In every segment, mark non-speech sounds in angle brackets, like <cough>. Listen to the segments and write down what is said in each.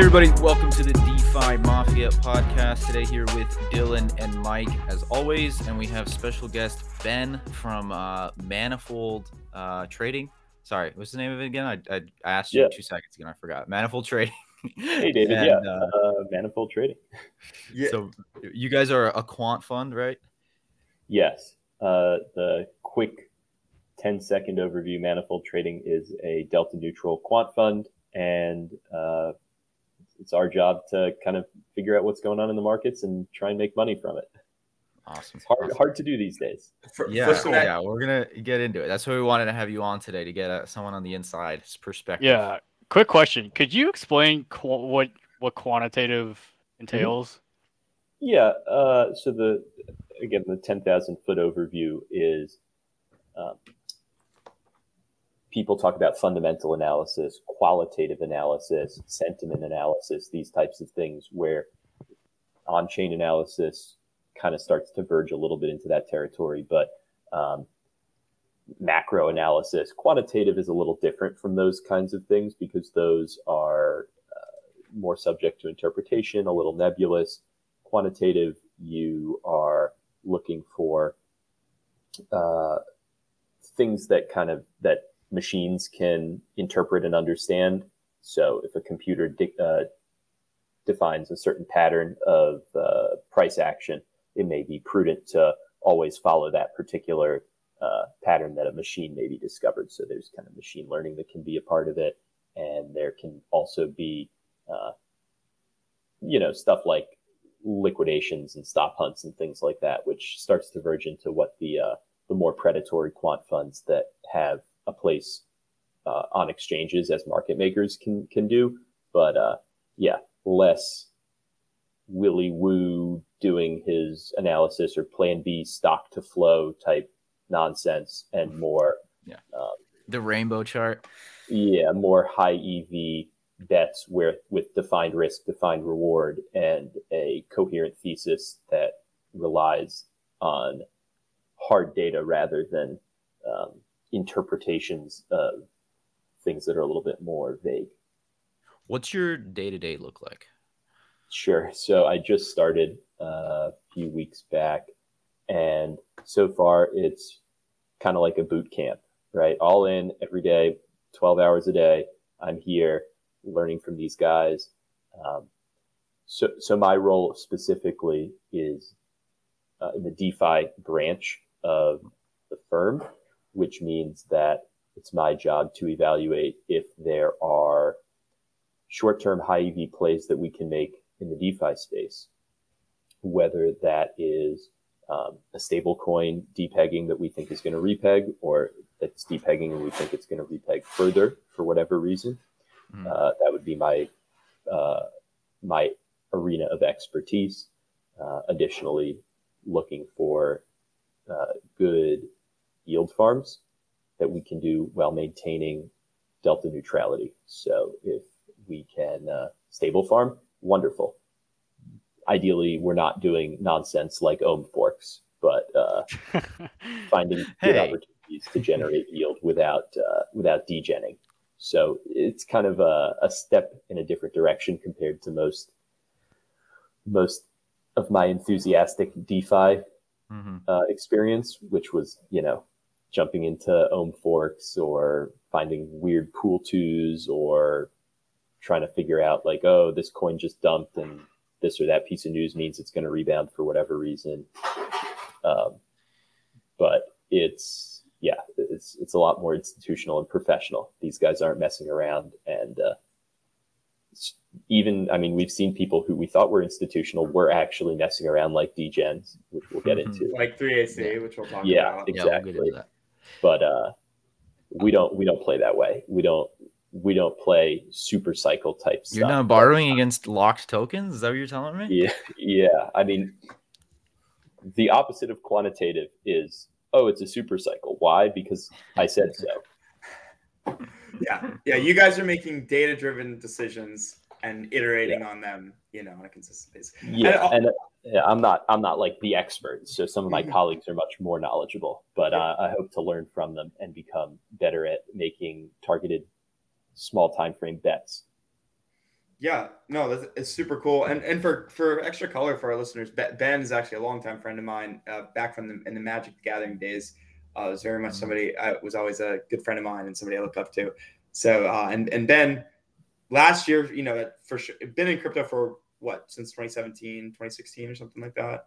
everybody, welcome to the DeFi Mafia podcast. Today, here with Dylan and Mike, as always, and we have special guest Ben from uh, Manifold uh, Trading. Sorry, what's the name of it again? I, I, I asked you Yeah. two seconds ago. I forgot. Manifold Trading. Hey, David. <laughs> And, yeah, uh, uh, Manifold Trading. So, you guys are a quant fund, right? Yes. Uh, the quick 10 second overview Manifold Trading is a delta neutral quant fund, and uh, it's our job to kind of figure out what's going on in the markets and try and make money from it. Awesome. It's hard, Awesome. hard to do these days. For, Yeah, first of yeah, we're gonna get into it. That's why we wanted to have you on today to get uh, someone on the inside perspective. Yeah. Quick question. Could you explain qu- what what quantitative entails? Yeah. Uh, so the again the ten thousand foot overview is um, people talk about fundamental analysis, qualitative analysis, sentiment analysis, these types of things where on chain analysis kind of starts to verge a little bit into that territory, but um, macro analysis, quantitative is a little different from those kinds of things because those are uh, more subject to interpretation, a little nebulous. Quantitative, you are looking for uh, things that kind of that machines can interpret and understand. So if a computer di- uh, defines a certain pattern of uh, price action, it may be prudent to always follow that particular uh, pattern that a machine may be discovered. So there's kind of machine learning that can be a part of it, and there can also be, uh, you know, stuff like liquidations and stop hunts and things like that, which starts to verge into what the uh, the more predatory quant funds that have a place uh, on exchanges as market makers can can do. But uh, yeah, less willy woo doing his analysis or plan B stock to flow type nonsense and more The rainbow chart. yeah more high EV bets where with defined risk, defined reward, and a coherent thesis that relies on hard data rather than um, interpretations of things that are a little bit more vague. What's your day to day look like? Sure. So I just started uh, a few weeks back, and so far it's kind of like a boot camp, right? All in every day, 12 hours a day. I'm here learning from these guys. Um, so, so my role specifically is uh, in the DeFi branch of the firm, which means that it's my job to evaluate if there are short-term high EV plays that we can make in the DeFi space, whether that is um, a stable coin depegging that we think is going to repeg, or it's depegging and we think it's going to repeg further for whatever reason. Mhm. Uh, that would be my uh, my arena of expertise. Uh, additionally, looking for uh, good yield farms that we can do while maintaining delta neutrality. So if we can uh, stable farm, wonderful. Ideally, we're not doing nonsense like ohm forks, but uh, <laughs> finding good opportunities to generate yield without uh, without degenning. So it's kind of a, a step in a different direction compared to most most of my enthusiastic DeFi hmm uh, experience, which was you know jumping into ohm forks or finding weird pool twos or trying to figure out like oh this coin just dumped and this or that piece of news means it's going to rebound for whatever reason. Um, but it's yeah, it's it's a lot more institutional and professional. These guys aren't messing around, and uh, even I mean, we've seen people who we thought were institutional were actually messing around, like degens, which we'll get Mhm. into. like 3AC, which we'll talk Yeah, about. Yeah, we'll Exactly. into that. But uh, we don't we don't play that way. We don't we don't play super cycle type You're stuff. not borrowing against locked tokens? Is that what you're telling me? Yeah, yeah. I mean, the opposite of quantitative is oh, it's a super cycle. Why? Because I said so. Yeah, yeah. You guys are making data-driven decisions and iterating on them, you know, on a consistent basis. Yeah, And- and yeah, I'm not I'm not like the expert. So some of my Mhm. colleagues are much more knowledgeable, but uh, I hope to learn from them and become better at making targeted small time frame bets. Yeah, no, that's it's super cool. And and for for extra color for our listeners, Ben is actually a longtime friend of mine, uh, back from the in the Magic the Gathering days. Uh, was very much mm-hmm. somebody I was always a good friend of mine and somebody I look up to. So uh, and and Ben, last year, you know, that for sure, been in crypto for what since 2017, 2016 or something like that.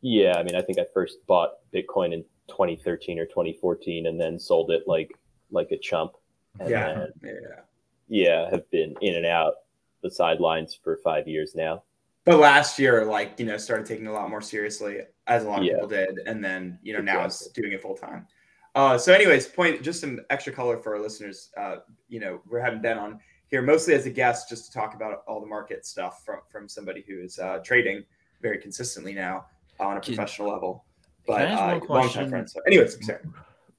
Yeah, I mean, I think I first bought Bitcoin in 2013 or 2014, and then sold it like like a chump. Yeah, then, yeah, yeah. Have been in and out the sidelines for five years now. But last year, like you know, started taking a lot more seriously, as a lot of yeah. people did, and then you know exactly. now it's doing it full time. Uh, so, anyways, point just some extra color for our listeners. Uh, you know, we're having Ben on here mostly as a guest, just to talk about all the market stuff from from somebody who is uh, trading very consistently now on a professional level. But uh, long time friend. So, anyways, sorry.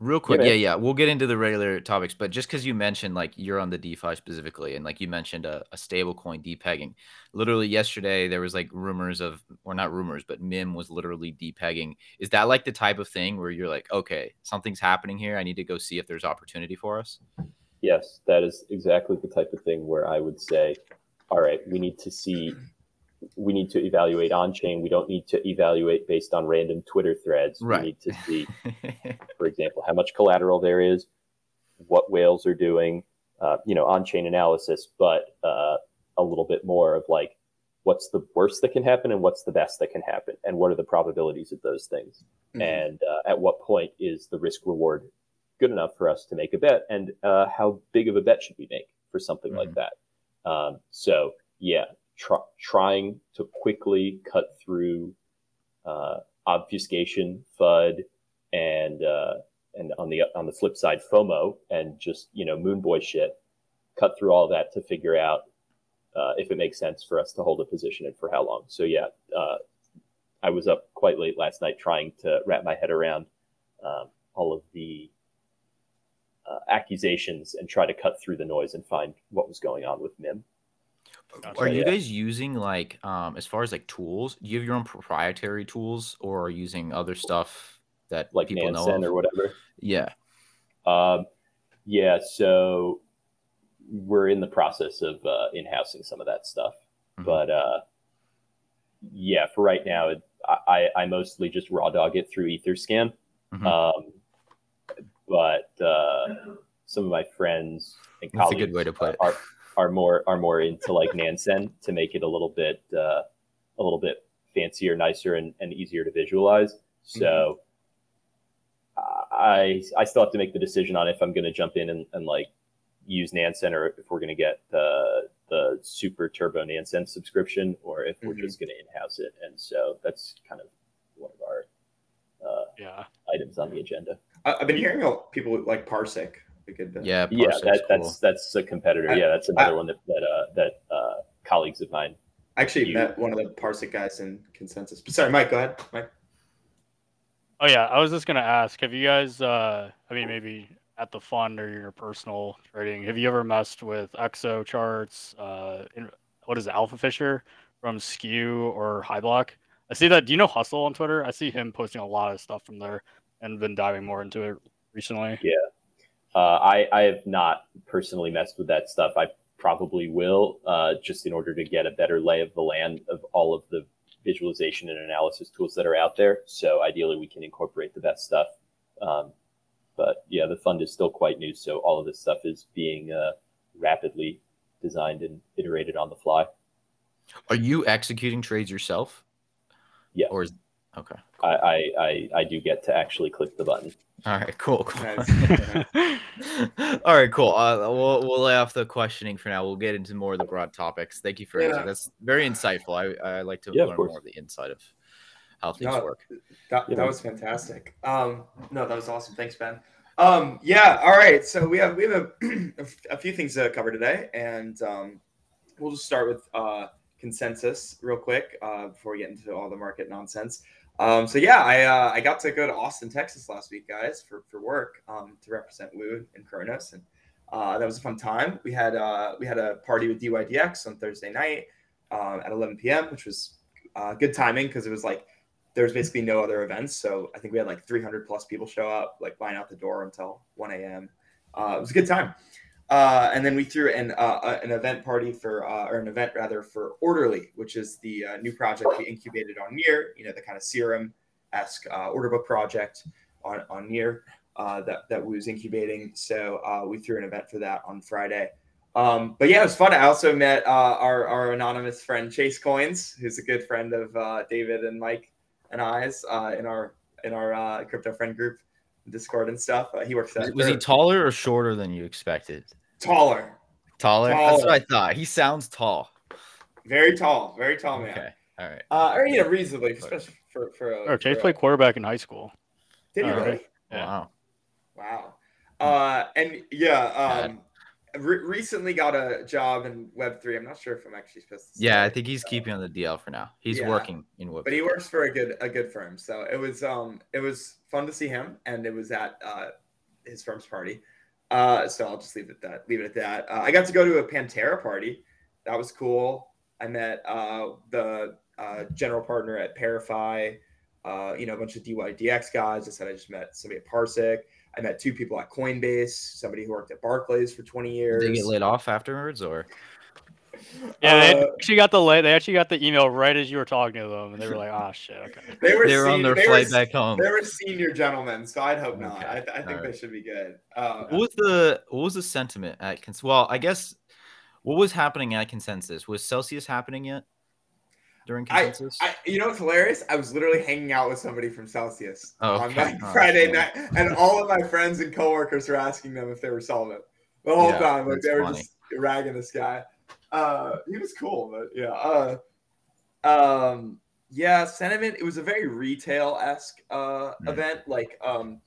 Real quick, yeah, yeah, we'll get into the regular topics, but just because you mentioned like you're on the DeFi specifically, and like you mentioned a, a stable coin depegging, literally yesterday there was like rumors of, or not rumors, but Mim was literally depegging. Is that like the type of thing where you're like, okay, something's happening here, I need to go see if there's opportunity for us? Yes, that is exactly the type of thing where I would say, all right, we need to see we need to evaluate on chain. We don't need to evaluate based on random Twitter threads. Right. We need to <laughs> see, for example, how much collateral there is, what whales are doing, uh, you know, on chain analysis, but uh, a little bit more of like, what's the worst that can happen and what's the best that can happen, and what are the probabilities of those things, mm-hmm. and uh, at what point is the risk reward good enough for us to make a bet, and uh, how big of a bet should we make for something mm-hmm. like that. Um, so yeah, tr- trying to quickly cut through uh, obfuscation, FUD, and uh, and on the on the flip side, FOMO, and just you know moon boy shit. Cut through all that to figure out uh, if it makes sense for us to hold a position and for how long. So yeah, uh, I was up quite late last night trying to wrap my head around um, all of the uh, accusations and try to cut through the noise and find what was going on with Mim. Are you guys using like um as far as like tools? Do you have your own proprietary tools or are you using other stuff that like people Nansen know or whatever? Yeah. Um yeah, so we're in the process of uh, in-housing some of that stuff. Mm-hmm. But uh yeah, for right now I, I mostly just raw dog it through Etherscan. Mm-hmm. Um but uh some of my friends and That's colleagues a good way to put it. are are more are more into like Nansen to make it a little bit uh, a little bit fancier, nicer, and, and easier to visualize. So mm-hmm. I I still have to make the decision on if I'm going to jump in and, and like use Nansen or if we're going to get the the super turbo Nansen subscription or if we're mm-hmm. just going to in-house it. And so that's kind of one of our uh, yeah items on the agenda. I've been hearing people like Parsec good bet. Yeah, yeah, that, cool. that's that's a competitor. I, yeah, that's another I, one that that uh, that uh, colleagues of mine. I actually met one of the Parsec guys in Consensus. Sorry, Mike. Go ahead, Mike. Oh yeah, I was just gonna ask. Have you guys? Uh, I mean, maybe at the fund or your personal trading, have you ever messed with Exocharts? Uh, in, what is it, Alpha Fisher from Skew or High I see that. Do you know Hustle on Twitter? I see him posting a lot of stuff from there and been diving more into it recently. Yeah, uh, I, I have not personally messed with that stuff. I probably will, uh, just in order to get a better lay of the land of all of the visualization and analysis tools that are out there. So ideally, we can incorporate the best stuff. Um, but yeah, the fund is still quite new, so all of this stuff is being uh, rapidly designed and iterated on the fly. Are you executing trades yourself? Yeah. Or is okay? Cool. I, I I do get to actually click the button. All right, cool, cool. <laughs> All right, cool. Uh, we'll we'll lay off the questioning for now. We'll get into more of the broad topics. Thank you for yeah. answering. That's very insightful. I, I like to yeah, learn more of the inside of how things no, work. That, that was fantastic. Um, no, that was awesome. Thanks, Ben. Um, yeah. All right. So we have we have a, <clears throat> a few things to cover today, and um, we'll just start with uh, consensus real quick uh, before we get into all the market nonsense. Um, so yeah, I uh, I got to go to Austin, Texas last week, guys, for for work um, to represent Woo and Kronos, and uh, that was a fun time. We had uh, we had a party with DYDX on Thursday night um, at 11 p.m., which was uh, good timing because it was like there was basically no other events. So I think we had like 300 plus people show up, like line out the door until 1 a.m. Uh, it was a good time. Uh, and then we threw an uh, an event party for uh, or an event rather for Orderly, which is the uh, new project we incubated on Near. You know, the kind of serum esque uh, order book project on on Near uh, that that we was incubating. So uh, we threw an event for that on Friday. Um, but yeah, it was fun. I also met uh, our our anonymous friend Chase Coins, who's a good friend of uh, David and Mike and I's uh, in our in our uh, crypto friend group, Discord and stuff. Uh, he works at Was he taller or shorter than you expected? Taller, Taller. That's what I thought. He sounds tall. very tall, very tall man. Okay. All right. Uh, or you know, reasonably, especially for for. A, Or Chase for a- played quarterback in high school. Did he All right. really? Yeah. Wow. Wow. Uh, and yeah, um, re- recently got a job in Web three. I'm not sure if I'm actually supposed to. Yeah, I think he's keeping on the DL for now. He's Yeah. working in Web. but he works for a good a good firm. So it was um it was fun to see him, and it was at uh, his firm's party. Uh, so I'll just leave it at that. Leave it at that. Uh, I got to go to a Pantera party. That was cool. I met uh, the uh, general partner at ParaFi. Uh, you know, a bunch of DYDX guys. I said I just met somebody at Parsec. I met two people at Coinbase. Somebody who worked at Barclays for 20 years. Did they get laid off afterwards, or <laughs> Yeah, they Uh, actually got the they actually got the email right as you were talking to them, and they were like, "Ah, shit, okay." <laughs> they were, they were on their they were flight back home? They were senior gentlemen, so I'd hope not. I, I think alright. they should be good. Uh, What was the what was the sentiment at cons- well, I guess what was happening at consensus? Was Celsius happening yet during I- consensus? I, you know what's hilarious? I was literally hanging out with somebody from Celsius Oh, on okay. like Oh, Friday shit. night, and all of my friends and coworkers were asking them if they were solvent the whole Yeah, time. Like they were funny. just ragging this guy. Uh, he was cool, but yeah. Uh, um, yeah, sentiment. It was a very retail esque uh, Mm. event. Like um,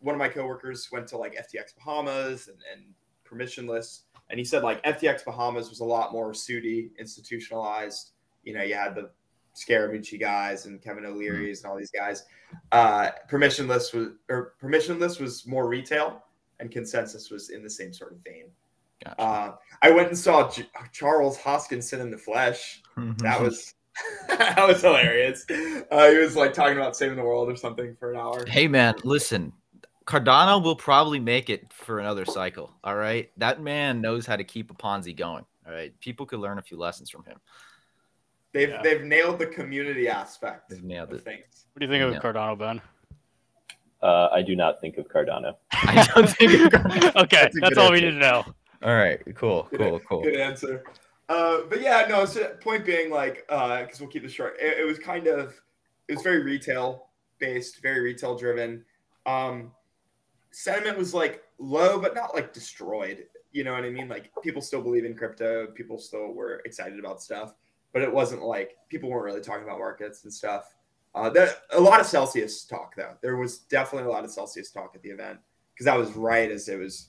one of my coworkers went to like FTX Bahamas and, and permissionless, and he said like FTX Bahamas was a lot more suity, institutionalized. You know, you had the Scaramucci guys and Kevin O'Leary's and all these guys. Uh, permissionless was or permissionless was more retail, and consensus was in the same sort of vein. Gotcha. Uh, I went and saw J- Charles Hoskinson in the flesh. That was <laughs> that was hilarious. Uh, he was like talking about saving the world or something for an hour. Hey man, listen. Cardano will probably make it for another cycle. All right. That man knows how to keep a Ponzi going. All right. People could learn a few lessons from him. They've Yeah. they've nailed the community aspect They've nailed of it. things. What do you think of Cardano, Ben? Uh, I do not think of Cardano. <laughs> I don't think Of Cardano. <laughs> okay, That's that's, all we need to know. All right, cool, <laughs> cool, cool. Good answer. Uh, but yeah, no. So point being, like, because we'll keep this short. It, it was kind of, it was very retail based, very retail driven. Um, sentiment was like low, but not like destroyed. You know what I mean? Like people still believe in crypto. People still were excited about stuff, but it wasn't like people weren't really talking about markets and stuff. Uh, there, a lot of Celsius talk though. There was definitely a lot of Celsius talk at the event because that was right as it was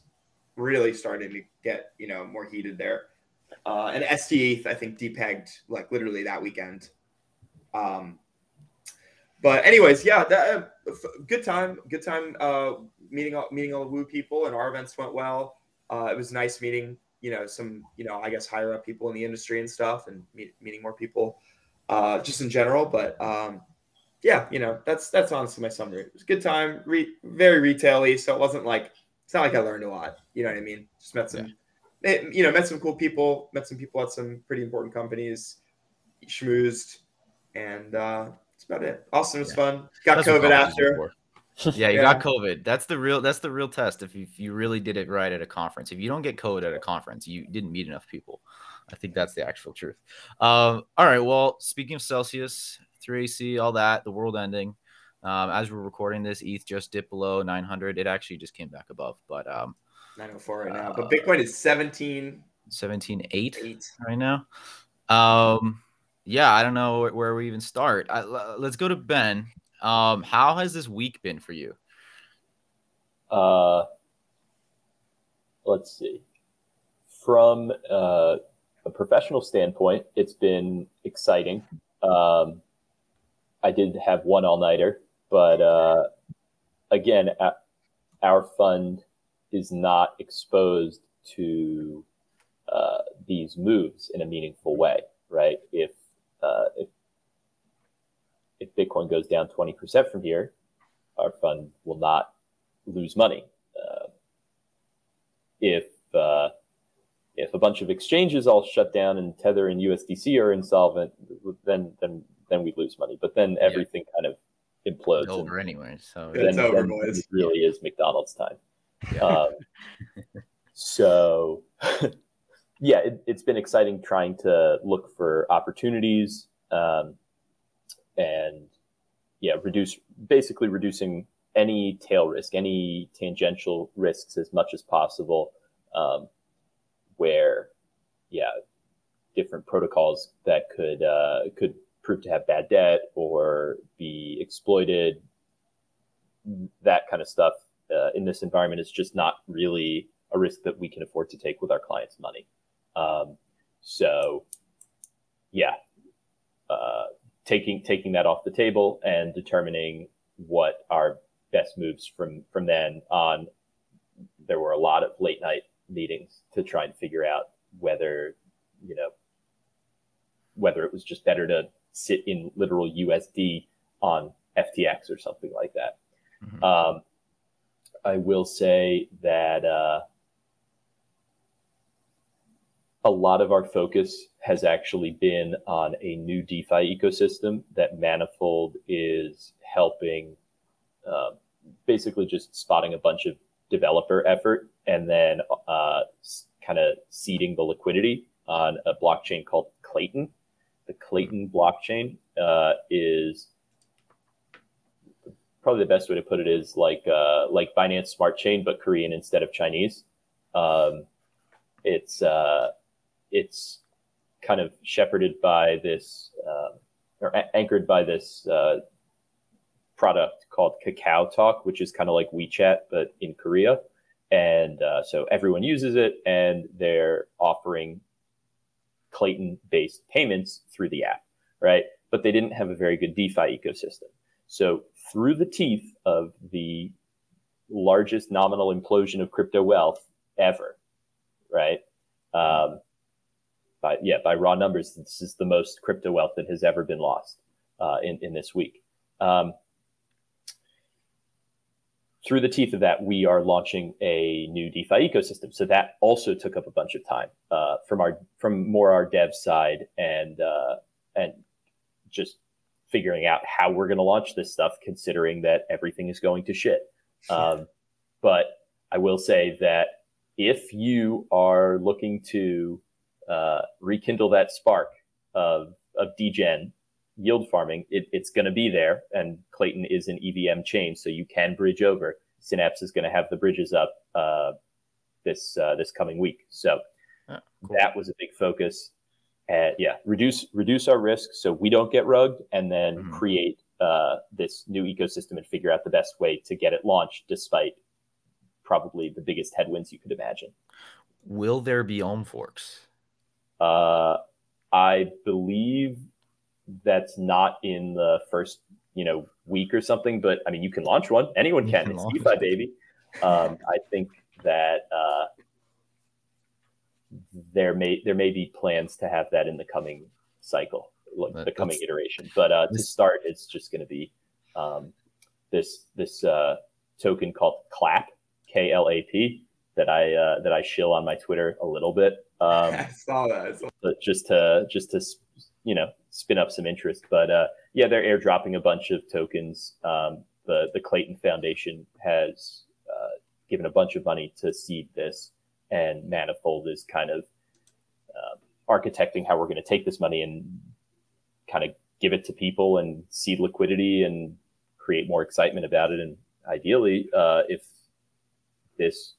really starting to get you know more heated there. Uh, and ST I think depegged like literally that weekend. Um, but anyways, yeah, that uh, f- good time, good time uh, meeting all meeting all the Woo people, and our events went well. Uh, it was nice meeting you know some you know I guess higher up people in the industry and stuff, and meet, meeting more people uh, just in general. But um, yeah, you know that's that's honestly my summary. It was a good time, re- very retail-y, so it wasn't like it's not like I learned a lot. You know what I mean? Just met some, eh, you know, met some cool people, met some people at some pretty important companies, schmoozed, and uh, that's about it. Austin was Yeah. fun. Got That's COVID after. <laughs> Yeah, you Yeah. got COVID. That's the real. That's the real test. If you, if you really did it right at a conference, if you don't get COVID at a conference, you didn't meet enough people. I think that's the actual truth. Um, all right. Well, speaking of Celsius, 3AC, all that, the world ending. Um, as we're recording this, ETH just dipped below 900. It actually just came back above, but um, 904 right now, Uh, but Bitcoin is 17 17.8 eight. right now. Um, yeah, I don't know where, where we even start. I, l- let's go to Ben. Um, how has this week been for you? Uh, let's see. From uh, a professional standpoint, it's been exciting. Um, I did have one all nighter, but uh, again, our fund is not exposed to uh, these moves in a meaningful way, right? If uh, if if Bitcoin goes down twenty percent from here, our fund will not lose money. Uh, if uh, if a bunch of exchanges all shut down and Tether and USDC are insolvent, then then then we lose money. But then everything yeah. kind of implodes. It's over anyway. So it's over, boys. It really is McDonald's time. Um, <laughs> so, <laughs> yeah, it, has been exciting trying to look for opportunities um, and yeah, reduce basically reducing any tail risk, any tangential risks as much as possible. Um, where, yeah, different protocols that could uh, could prove to have bad debt or be exploited, that kind of stuff uh, in this environment is just not really a risk that we can afford to take with our clients' money. Um, so, yeah, uh, taking taking that off the table and determining what our best moves from from then on. There were a lot of late night meetings to try and figure out whether you know whether it was just better to sit in literal USD on FTX or something like that. Mm-hmm. Um, I will say that uh, a lot of our focus has actually been on a new DeFi ecosystem that Manifold is helping, uh, basically just spotting a bunch of developer effort and then uh, kind of seeding the liquidity on a blockchain called Klaytn. The Klaytn blockchain uh, is probably the best way to put it is like uh, like Binance Smart Chain, but Korean instead of Chinese. Um, it's uh, it's kind of shepherded by this uh, or a- anchored by this uh, product called Kakao Talk, which is kind of like WeChat but in Korea, and uh, so everyone uses it, and they're offering Klaytn based payments through the app, right? But they didn't have a very good DeFi ecosystem. So through the teeth of the largest nominal implosion of crypto wealth ever, right? Um, by yeah, by raw numbers, this is the most crypto wealth that has ever been lost uh, in in this week. Um, through the teeth of that, we are launching a new DeFi ecosystem. So that also took up a bunch of time uh, from our from more our dev side and uh, and just figuring out how we're going to launch this stuff, considering that everything is going to shit. Um, but I will say that if you are looking to uh, rekindle that spark of, of degen yield farming, it, it's going to be there. And Klaytn is an EVM chain, so you can bridge over. Synapse is going to have the bridges up uh, this uh, this coming week. So oh, cool. that was a big focus and yeah, reduce reduce our risk so we don't get rugged, and then mm-hmm. create uh, this new ecosystem and figure out the best way to get it launched, despite probably the biggest headwinds you could imagine. Will there be Ohm forks? Uh, I believe that's not in the first you know week or something, but I mean you can launch one. Anyone can. can it's DeFi, baby. Um, I think that uh, there may there may be plans to have that in the coming cycle, like the coming iteration. But uh, to start, it's just going to be um, this this uh, token called Klap, K L A P, that I uh, that I shill on my Twitter a little bit. Um, <laughs> I saw that. But just to just to you know spin up some interest. But uh, yeah, they're airdropping a bunch of tokens. Um, the the Klaytn Foundation has uh, given a bunch of money to seed this and Manifold is kind of uh, architecting how we're going to take this money and kind of give it to people and seed liquidity and create more excitement about it. And ideally, uh, if this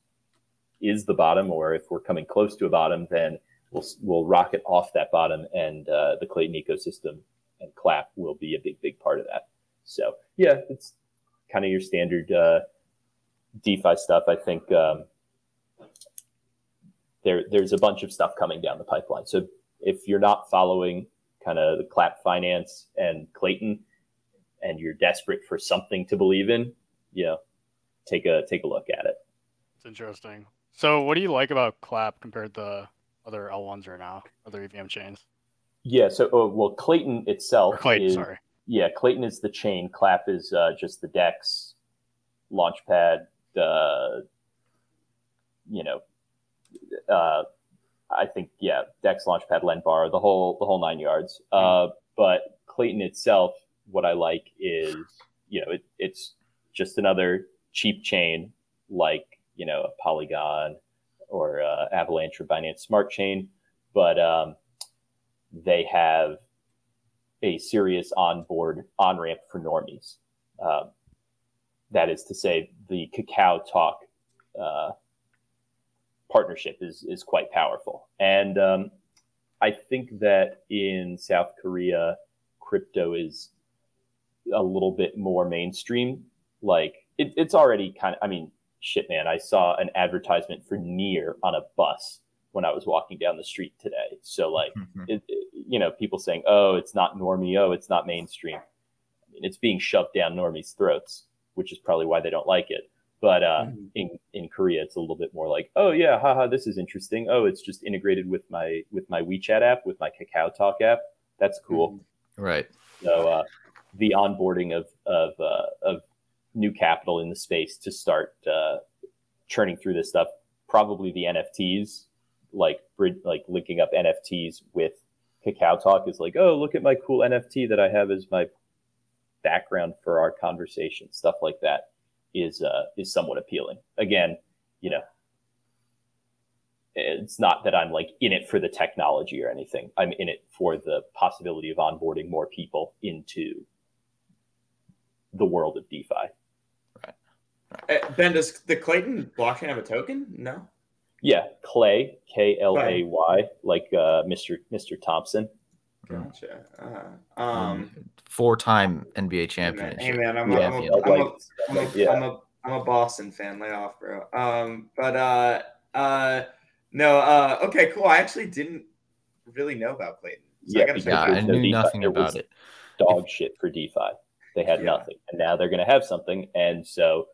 is the bottom, or if we're coming close to a bottom, then we'll we'll rocket off that bottom, and uh, the Klaytn ecosystem and Klap will be a big big part of that. So yeah, it's kind of your standard uh, DeFi stuff. I think um, there there's a bunch of stuff coming down the pipeline. So if you're not following kind of the Klap Finance and Klaytn, and you're desperate for something to believe in, you know, take a take a look at it. It's interesting. So, what do you like about Klap compared to other L1s right now, other EVM chains? Yeah. So, oh, well, Klaytn itself. Or Klaytn, is, sorry. Yeah, Klaytn is the chain. Klap is uh, just the Dex, Launchpad. Uh, you know, uh, I think yeah, Dex Launchpad, Lend Bar, the whole the whole nine yards. Uh, but Klaytn itself, what I like is you know it, it's just another cheap chain like you know a Polygon or uh, Avalanche or Binance Smart Chain, but um, they have a serious onboard on ramp for normies. Um, that is to say, the Kakao Talk uh, partnership is is quite powerful, and um, I think that in South Korea, crypto is a little bit more mainstream. Like it, it's already kind of. I mean, shit, man. I saw an advertisement for Near on a bus when I was walking down the street today. So like, mm-hmm. it, it, you know, people saying, "Oh, it's not normie. Oh, it's not mainstream." I mean, it's being shoved down normies' throats, which is probably why they don't like it. But uh, mm-hmm. in in Korea, it's a little bit more like, "Oh yeah, haha, this is interesting. Oh, it's just integrated with my with my WeChat app, with my Kakao Talk app. That's cool." Mm-hmm. Right. So uh, the onboarding of of uh, of new capital in the space to start uh, churning through this stuff. Probably the NFTs like like linking up NFTs with Kakao Talk is like, oh, look at my cool NFT that I have as my background for our conversation. Stuff like that is uh, is somewhat appealing. Again, you know, it's not that I'm like in it for the technology or anything. I'm in it for the possibility of onboarding more people into the world of DeFi. Right. right. Uh, ben, does the Klaytn blockchain have a token? No. Yeah, KLAY, K L A Y, like uh, Mr. Mr. Thompson. Gotcha. Uh, um, four-time NBA champion. Hey man, I'm, yeah, I'm, a, I'm, a, I'm, a, yeah. I'm, a, I'm a Boston fan. Lay off, bro. Um, but uh, uh, no, uh, okay, cool. I actually didn't really know about Klaytn. So yeah, I, yeah, I knew DeFi. nothing about it. Dog shit for DeFi. They had yeah. nothing, and now they're going to have something, and so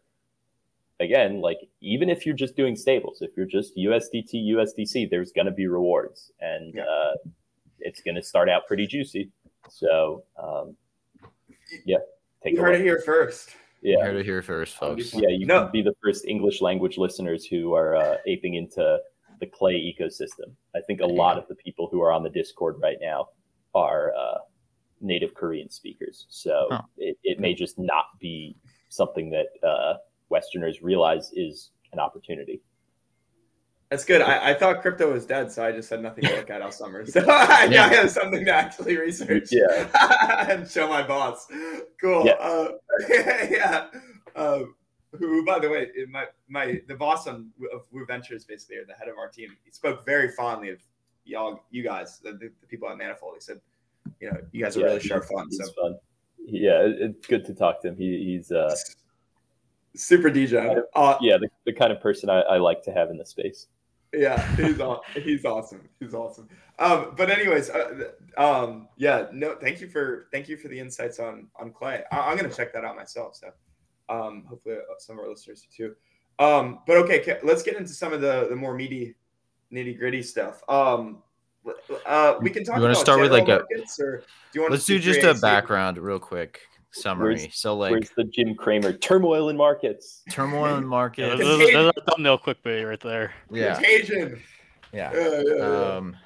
again, like even if you're just doing stables, if you're just USDT, USDC, there's going to be rewards, and yeah. uh, it's going to start out pretty juicy. So, um, yeah, take you heard look. it here first. Yeah, you heard it here first, folks. Yeah, you no. can be the first English language listeners who are uh, aping into the Clay ecosystem. I think a lot of the people who are on the Discord right now are uh, native Korean speakers, so huh. it, it may just not be something that uh, Westerners realize is an opportunity. That's good. I, I, thought crypto was dead, so I just had nothing to look at all summer. <laughs> So I yeah. have something to actually research. Yeah. <laughs> and show my boss. Cool. Yeah. Uh, <laughs> yeah. Uh, who, by the way, my my the boss on, of Woo Ventures, basically, or the head of our team, he spoke very fondly of y'all, you guys, the, the, the people at Manifold. He said, you know, you guys are yeah, really sharp fun. so fun. Yeah, it's good to talk to him. He, he's uh, super DJ. Uh, yeah, the, the kind of person I, I like to have in the space. Yeah, he's he's awesome. He's awesome. Um, but anyways, uh, um, yeah, no, thank you for thank you for the insights on on Clay. I, am gonna check that out myself. So, um, hopefully uh, some of our listeners too. Um, but okay, let's get into some of the the more meaty, nitty gritty stuff. Um, uh, we can talk. You want to start with like a? Or do you want let's do just a background real quick summary. Where's, so like, where's the Jim Cramer turmoil in markets? Turmoil in markets. yeah, there's, there's, a thumbnail clickbait right there. Yeah. Contagion. Yeah. Yeah, yeah, yeah. Um.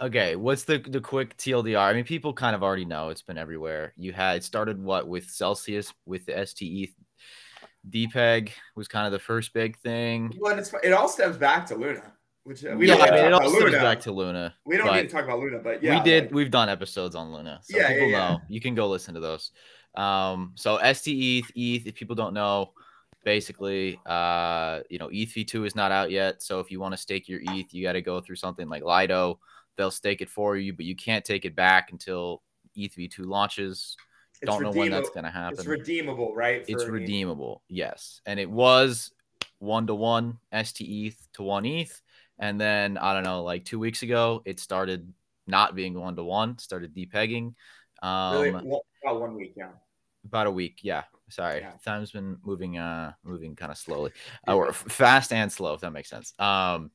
Okay. What's the the quick TLDR? I mean, people kind of already know. It's been everywhere. You had started what with Celsius with the STETH. DPEG was kind of the first big thing. Well, it's, it all stems back to Luna. Which uh, we yeah, don't I mean, it all stems back to Luna. We don't need to talk about Luna, but yeah, we did. Like, we've done episodes on Luna, so yeah, people yeah, know. You can go listen to those. Um, so STETH, ETH, if people don't know, basically, uh, you know, ETH v2 is not out yet. So if you want to stake your ETH, you got to go through something like Lido. They'll stake it for you, but you can't take it back until ETH v2 launches. It's don't know when that's going to happen. It's redeemable, right? It's redeemable, yes. And it was one to one STETH to one ETH. And then I don't know, like two weeks ago, it started not being one to one, started depegging. Um, really? about one week, yeah. About a week, yeah. Sorry, yeah. time's been moving, uh, moving kind of slowly, uh, or fast and slow, if that makes sense. Um,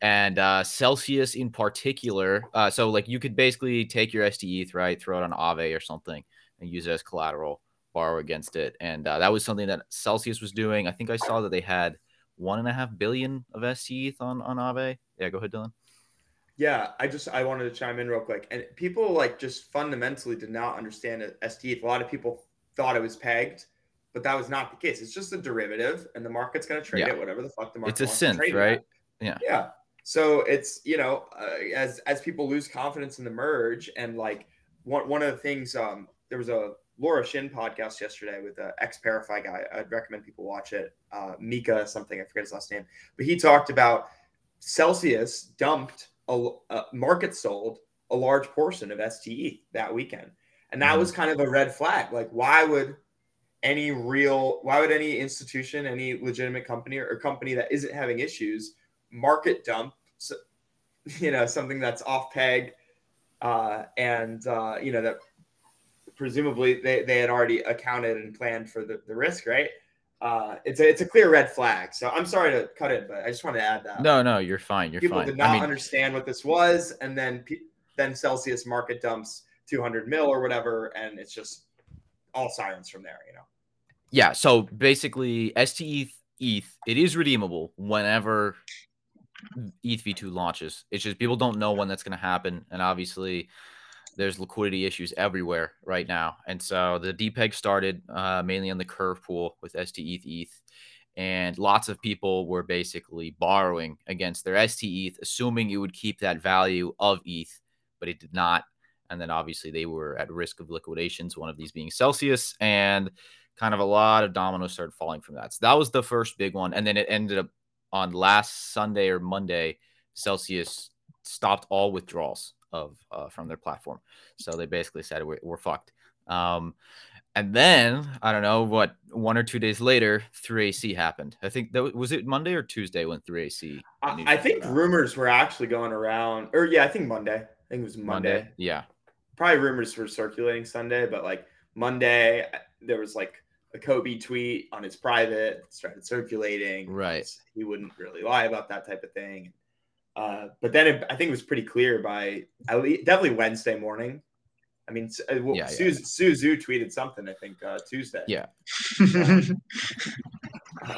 and uh, Celsius in particular. Uh, so like you could basically take your STETH, right, throw it on Aave or something, and use it as collateral, borrow against it, and uh, that was something that Celsius was doing. I think I saw that they had one and a half billion of STETH on on Aave. Yeah, go ahead, Dylan. Yeah, I just I wanted to chime in real quick, and people like just fundamentally did not understand STETH. A lot of people thought it was pegged, but that was not the case. It's just a derivative, and the market's going to trade Yeah. it whatever the fuck the market. It's a wants to synth, right? at. Yeah. Yeah. So it's you know uh, as as people lose confidence in the merge, and like one one of the things, um, there was a Laura Shin podcast yesterday with the ex ParaFi guy. I'd recommend people watch it. Uh, Mika something I forget his last name, but he talked about Celsius dumped a, a market sold a large portion of STETH that weekend, and that was kind of a red flag. Like, why would any real, why would any institution, any legitimate company or, or company that isn't having issues market dump, so- you know, something that's off peg, uh, and uh, you know that presumably they, they had already accounted and planned for the, the risk, right? Uh, it's a it's a clear red flag. So I'm sorry to cut it, but I just wanted to add that No, no, you're fine. You're people fine. did not I mean, understand what this was, and then then Celsius market dumps 200 mil or whatever, and it's just all sirens from there. You know. yeah. So basically, STETH ETH it is redeemable whenever ETH v2 launches. It's just people don't know when that's going to happen, and obviously there's liquidity issues everywhere right now. And so the DPEG started uh, mainly on the curve pool with STETH ETH, and lots of people were basically borrowing against their STETH, assuming it would keep that value of ETH, but it did not. And then obviously they were at risk of liquidations, one of these being Celsius, and kind of a lot of dominoes started falling from that. So that was the first big one. And then it ended up on last Sunday or Monday, Celsius stopped all withdrawals of uh, from their platform. So they basically said we're, we're fucked. Um, and then I don't know what one or two days later, 3AC happened. I think that was, it Monday or Tuesday when 3AC. I, I think rumors were actually going around, or yeah, I think Monday. I think it was Monday. Yeah. Probably rumors were circulating Sunday, but like Monday, there was like a Cobie tweet on his private started circulating. Right. He wouldn't really lie about that type of thing. Uh, but then it, I think it was pretty clear by at least, definitely Wednesday morning. I mean, uh, well, Yeah, yeah, Su Zhu tweeted something. I think uh, Tuesday. Yeah. Uh,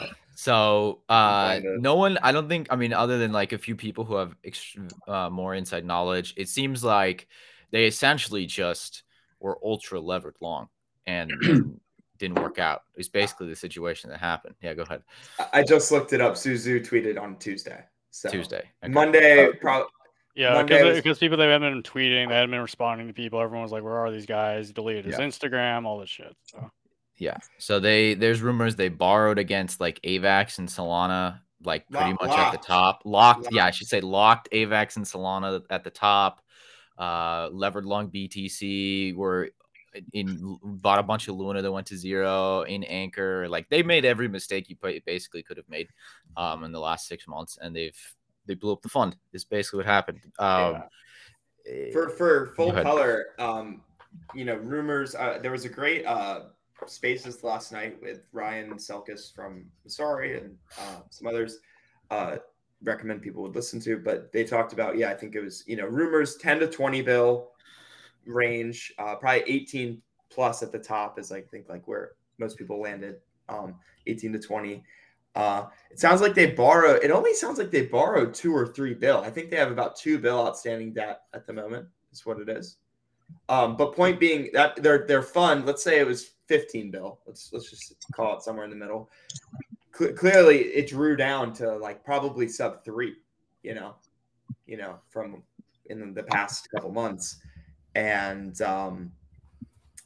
<laughs> So uh, no one, I don't think, I mean, other than like a few people who have ext- uh, more inside knowledge, it seems like they essentially just were ultra levered long and, and <clears throat> didn't work out. It's basically the situation that happened. Yeah, go ahead. I- I just looked it up. Su Zhu tweeted on Tuesday. So Tuesday. Okay. Monday, Uh, probably. Yeah, because was- people they hadn't been tweeting, they hadn't been responding to people. Everyone was like, "Where are these guys?" Deleted his Yeah. Instagram, all this shit. So Yeah. So they there's rumors they borrowed against like AVAX and Solana, like pretty Lock- much at the top. Locked, yeah, I should say locked AVAX and Solana at the top. Uh levered long BTC were in bought a bunch of Luna that went to zero in Anchor. Like they made every mistake you basically could have made um in the last six months, and they've they blew up the fund. Is basically what happened. Um, eh, for for full color um you know rumors uh, there was a great uh spaces last night with ryan selkis from Messari and uh, some others uh recommend people would listen to but they talked about yeah i think it was you know rumors 10 to 20 bill range uh probably 18 plus at the top is i think like where most people landed um 18 to 20 uh it sounds like they borrow. It only sounds like they borrowed two or three bill. I think they have about two bill outstanding debt at the moment. Is what it is. Um, but point being that their their fund, let's say it was 15 bill. Let's let's just call it somewhere in the middle. Cle clearly, it drew down to like probably sub three. You know, you know from in the past couple months, and um,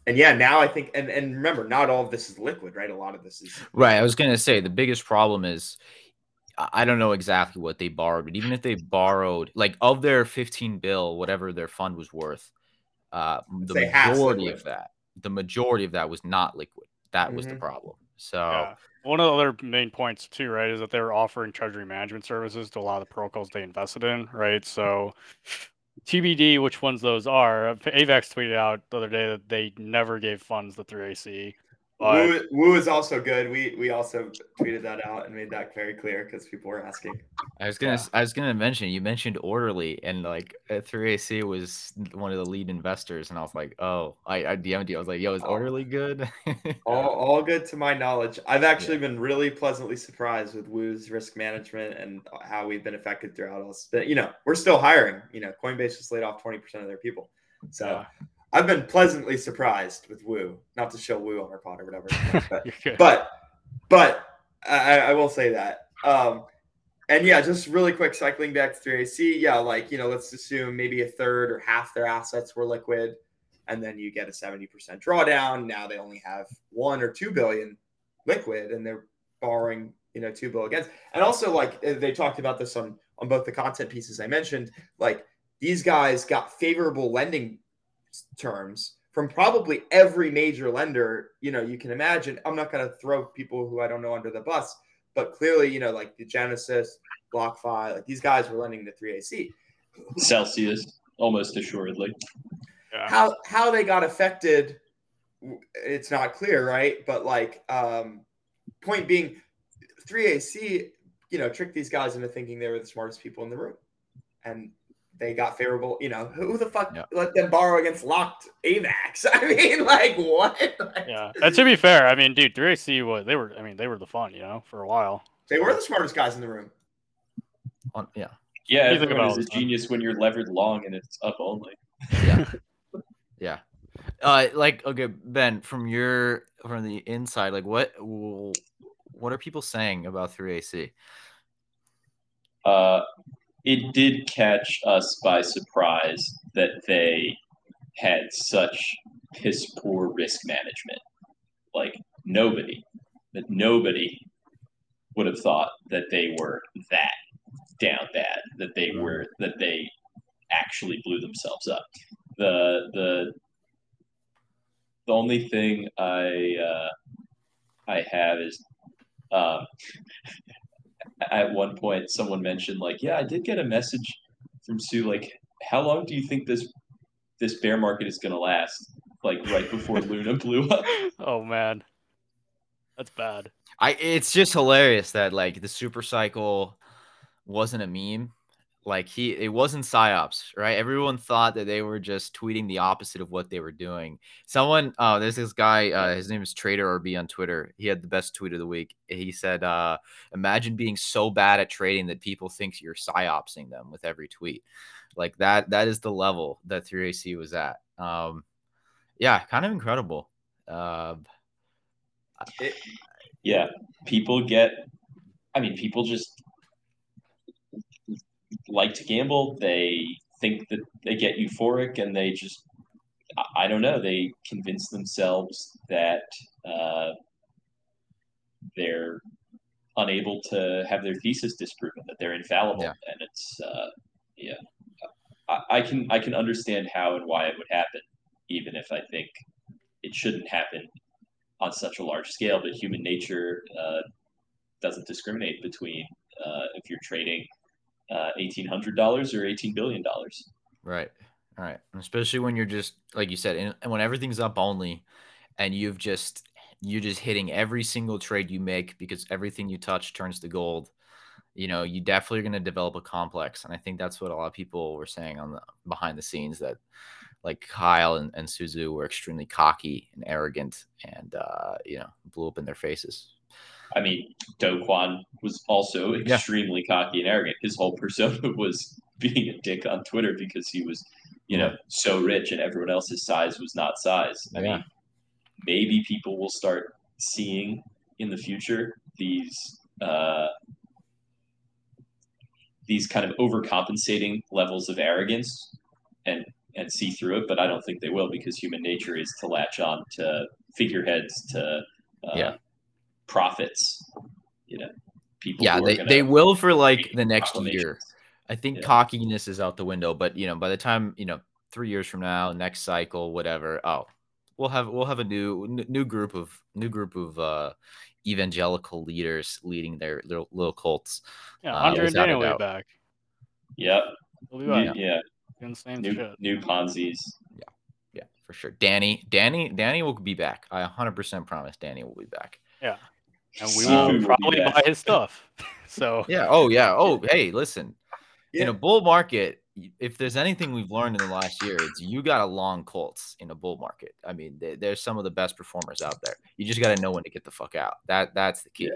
and yeah, now I think and and remember, not all of this is liquid, right? A lot of this is Right. I was gonna say the biggest problem is I don't know exactly what they borrowed, but even if they borrowed like of their 15 bill, whatever their fund was worth, uh the majority of that, the majority of that was not liquid. That was the Mhm. problem. So Yeah. One of the other main points too, right, is that they were offering treasury management services to a lot of the protocols they invested in, right? So TBD, which ones those are. AVAX tweeted out the other day that they never gave funds to 3AC. But Woo, Woo is also good. We we also tweeted that out and made that very clear because people were asking. I was gonna Yeah. s I was gonna mention you mentioned orderly and like uh, 3AC was one of the lead investors and I was like, oh, I, I DM'd you. I was like, yo, is Oh. orderly good? <laughs> All, all good to my knowledge. I've actually been really pleasantly surprised with Woo's risk management and how we've been affected throughout all. this. You know, we're still hiring. You know, Coinbase just laid off twenty percent of their people, so Yeah. I've been pleasantly surprised with Woo. Not to show Woo on our pod or whatever, <laughs> but but but I, I will say that. Um, and yeah, just really quick, cycling back to 3AC. Yeah, like you know, let's assume maybe a third or half their assets were liquid, and then you get a 70% drawdown. Now they only have one or two billion liquid, and they're borrowing you know two billion against. And also, like uh, they talked about this on on both the content pieces I mentioned. Like these guys got favorable lending terms from probably every major lender you know you can imagine i'm not going to throw people who i don't know under the bus but clearly you know like the genesis blockfi like these guys were lending to 3ac Celsius, almost assuredly. Yeah. how how they got affected it's not clear right but like um point being 3ac you know tricked these guys into thinking they were the smartest people in the room and they got favorable you know who the fuck Yeah. let them borrow against locked avax <laughs> i mean like what <laughs> Like, yeah. And to be fair, I mean, dude, 3AC was they were. I mean, they were the fun, you know, for a while. they were the smartest guys in the room On, yeah. Yeah, What do you everyone about is a all genius when you're levered long and it's up only. Yeah. <laughs> yeah. Uh, like okay, Ben, from your from the inside, like what w- what are people saying about 3AC? Uh, it did catch us by surprise that they had such piss poor risk management. Like nobody, that nobody would have thought that they were that down bad, that they were that they actually blew themselves up. The the the only thing I uh, I have is um, <laughs> at one point someone mentioned like, yeah, I did get a message from Su like, how long do you think this this bear market is going to last? Like right before Luna <laughs> blew up. oh man, that's bad. I it's just hilarious that like the super cycle wasn't a meme. Like he it wasn't psyops, right? Everyone thought that they were just tweeting the opposite of what they were doing. Someone uh there's this guy, uh his name is Trader RB on Twitter. He had the best tweet of the week. He said, uh, imagine being so bad at trading that people think you're psyopsing them with every tweet. Like that that is the level that 3AC was at. Um yeah, kind of incredible. Uh It- Yeah, people get. I mean, people just like to gamble. They think that they get euphoric, and they just. I- don't know. They convince themselves that uh, they're unable to have their thesis disproven, that they're infallible, Yeah. and it's uh, yeah. I, I can I can understand how and why it would happen, even if I think it shouldn't happen on such a large scale. But human nature uh, doesn't discriminate between uh, if you're trading uh, eighteen hundred dollars or eighteen billion dollars. Right. All right. Especially when you're just like you said, and, and when everything's up only, and you've just you're just hitting every single trade you make because everything you touch turns to gold. You know, you definitely are going to develop a complex, and I think that's what a lot of people were saying on the behind the scenes that like Kyle and, and Su Zhu were extremely cocky and arrogant, and uh, you know, blew up in their faces. I mean, Do Kwon was also Yeah. extremely cocky and arrogant. His whole persona <laughs> was being a dick on Twitter because he was, you know, so rich and everyone else's size was not size. I Yeah. mean, maybe people will start seeing in the future these uh, these kind of overcompensating levels of arrogance and and see through it. But I don't think they will because human nature is to latch on to figureheads to uh, Yeah. Profits. You know, people. Yeah, they, they will for like the next year. I think Yeah. cockiness is out the window, but you know, by the time you know, three years from now, next cycle, whatever. Oh, we'll have we'll have a new n- new group of new group of uh evangelical leaders leading their little, little cults. Yeah, Uh, Andre and without Daniel will be back. Yep. They'll be New- back. yeah. Doing the same New shit. new Ponzi's. Yeah. Yeah, for sure. Danny, Danny, Danny will be back. I 100% promise Danny will be back. Yeah. And we So- will probably Yeah. buy his stuff. <laughs> So Yeah. Oh yeah. Oh hey, listen. In a bull market, if there's anything we've learned in the last year, it's you got to long Colts in a bull market. I mean, they, they're some of the best performers out there. You just got to know when to get the fuck out. That that's the key.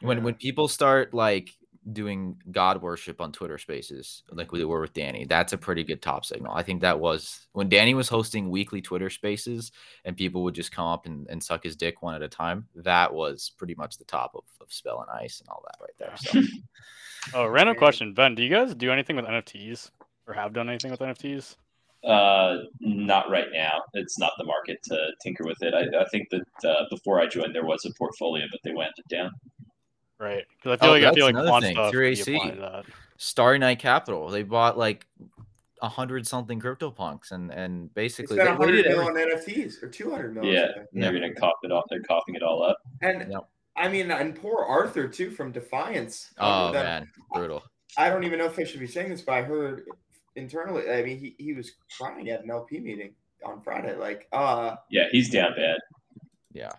When when people start like doing God worship on Twitter Spaces, like we were with Danny, that's a pretty good top signal. I think that was when Danny was hosting weekly Twitter Spaces, and people would just come up and, and suck his dick one at a time. That was pretty much the top of, of spell and ice and all that right there. So. <laughs> oh random question. Ben, do you guys do anything with NFTs? Or have done anything with NFTs? Uh, not right now. It's not the market to tinker with it. I, I think that uh, before I joined, there was a portfolio, but they wound it down. Right. Because I feel Oh, like I that's feel like another quant thing, stuff through AC. applied to that. Starry Night Capital. They bought like a hundred something crypto punks and and basically spent they 100 waited on NFTs or 200 mil. Yeah, they're gonna cough it off. They're coughing it all up. And Yep. I mean, and poor Arthur too from Defiance. Oh Um, that- man, brutal. I don't even know if I should be saying this, but I heard internally. I mean, he, he was crying at an LP meeting on Friday. Like, uh, Yeah, he's down bad. Yeah.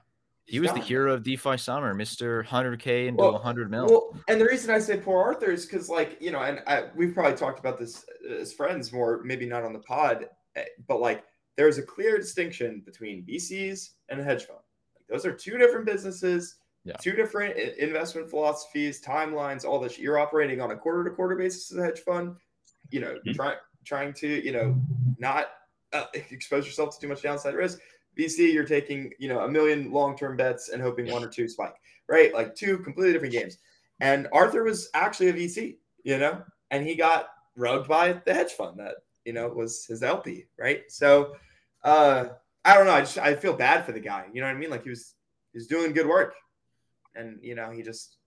He was the hero of DeFi summer, Mr. 100K into Well- 100 mil. Well, and the reason I say poor Arthur is because, like, you know, and I, we've probably talked about this as friends more, maybe not on the pod, eh, but like, there's a clear distinction between VCs and a hedge fund. Like, those are two different businesses, Yeah. two different investment philosophies, timelines, all this. You're operating on a quarter to quarter basis as a hedge fund, you know, Mhm. trying trying to, you know, not uh, expose yourself to too much downside risk. VC, you're taking, you know, a million long term bets and hoping one or two spike, right? Like two completely different games. And Arthur was actually a VC, you know, and he got rugged by the hedge fund that, you know, was his LP, right? So uh I don't know. I just I feel bad for the guy. You know what I mean? Like he was he was doing good work. And you know, he just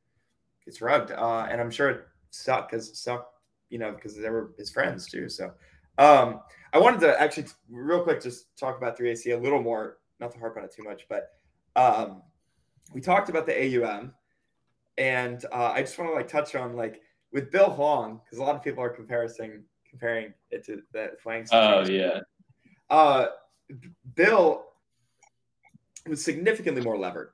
gets rugged. Uh and I'm sure it sucked because sucked, you know, because they were his friends too. So um I wanted to actually real quick just talk about 3AC a little more, not to harp on it too much, but um we talked about the AUM and uh, I just want to like touch on like with Bill Hwang because a lot of people are comparing comparing it to the Hwang Oh yeah, Uh, Bill was significantly more levered.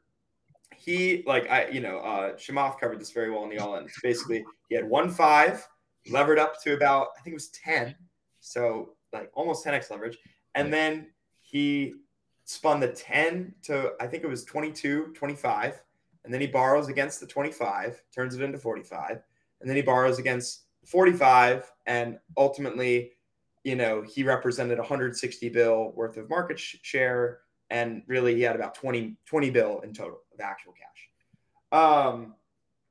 He like I you know uh Chamath covered this very well in the all in. Basically, he had one five levered up to about I think it was ten, so like almost ten x leverage, and then he spun the 10 to I think it was 22, 25, and then he borrows against the 25, turns it into 45, and then he borrows against 45, and ultimately, you know, he represented 160 bill worth of market sh- share, and really he had about 20 20 bill in total of actual cash. Um,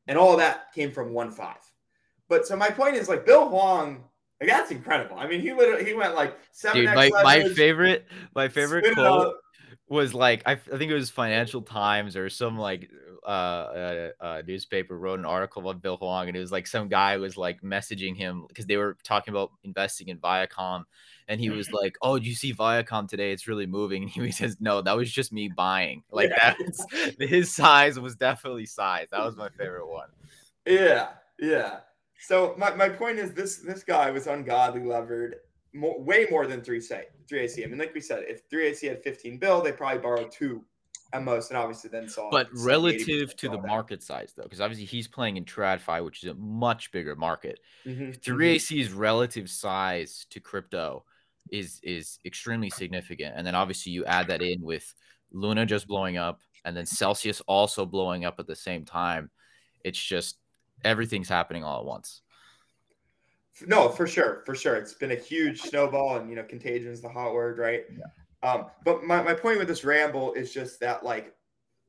and all of that came from one five. But so my point is like Bill Hwang, like that's incredible. I mean, he literally he went like seven. Dude, my, my favorite my favorite quote was like I, I think it was Financial Times or some like uh, uh, uh newspaper wrote an article about Bill Hwang and it was like some guy was like messaging him because they were talking about investing in Viacom and he was like, "Oh, did you see Viacom today? It's really moving." <laughs> And he says, "No, that was just me buying." <laughs> Like Yeah. that's his size was definitely size. That was my favorite one. Yeah, yeah. So my, my point is this this guy was ungodly levered more, way more than three say three AC. I mean, like we said, if three AC had 15 bill, they probably borrowed two at most, and obviously then saw. But 70, relative to the drawdown. market size, though, because obviously he's playing in TradFi, which is a much bigger market. Mhm, 3AC's relative size to crypto is is extremely significant. And then obviously you add that in with Luna just blowing up and then Celsius also blowing up at the same time. It's just everything's happening all at once. No, for sure, for sure. It's been a huge snowball, and you know, contagion is the hot word, right? Um, but my, my point with this ramble is just that like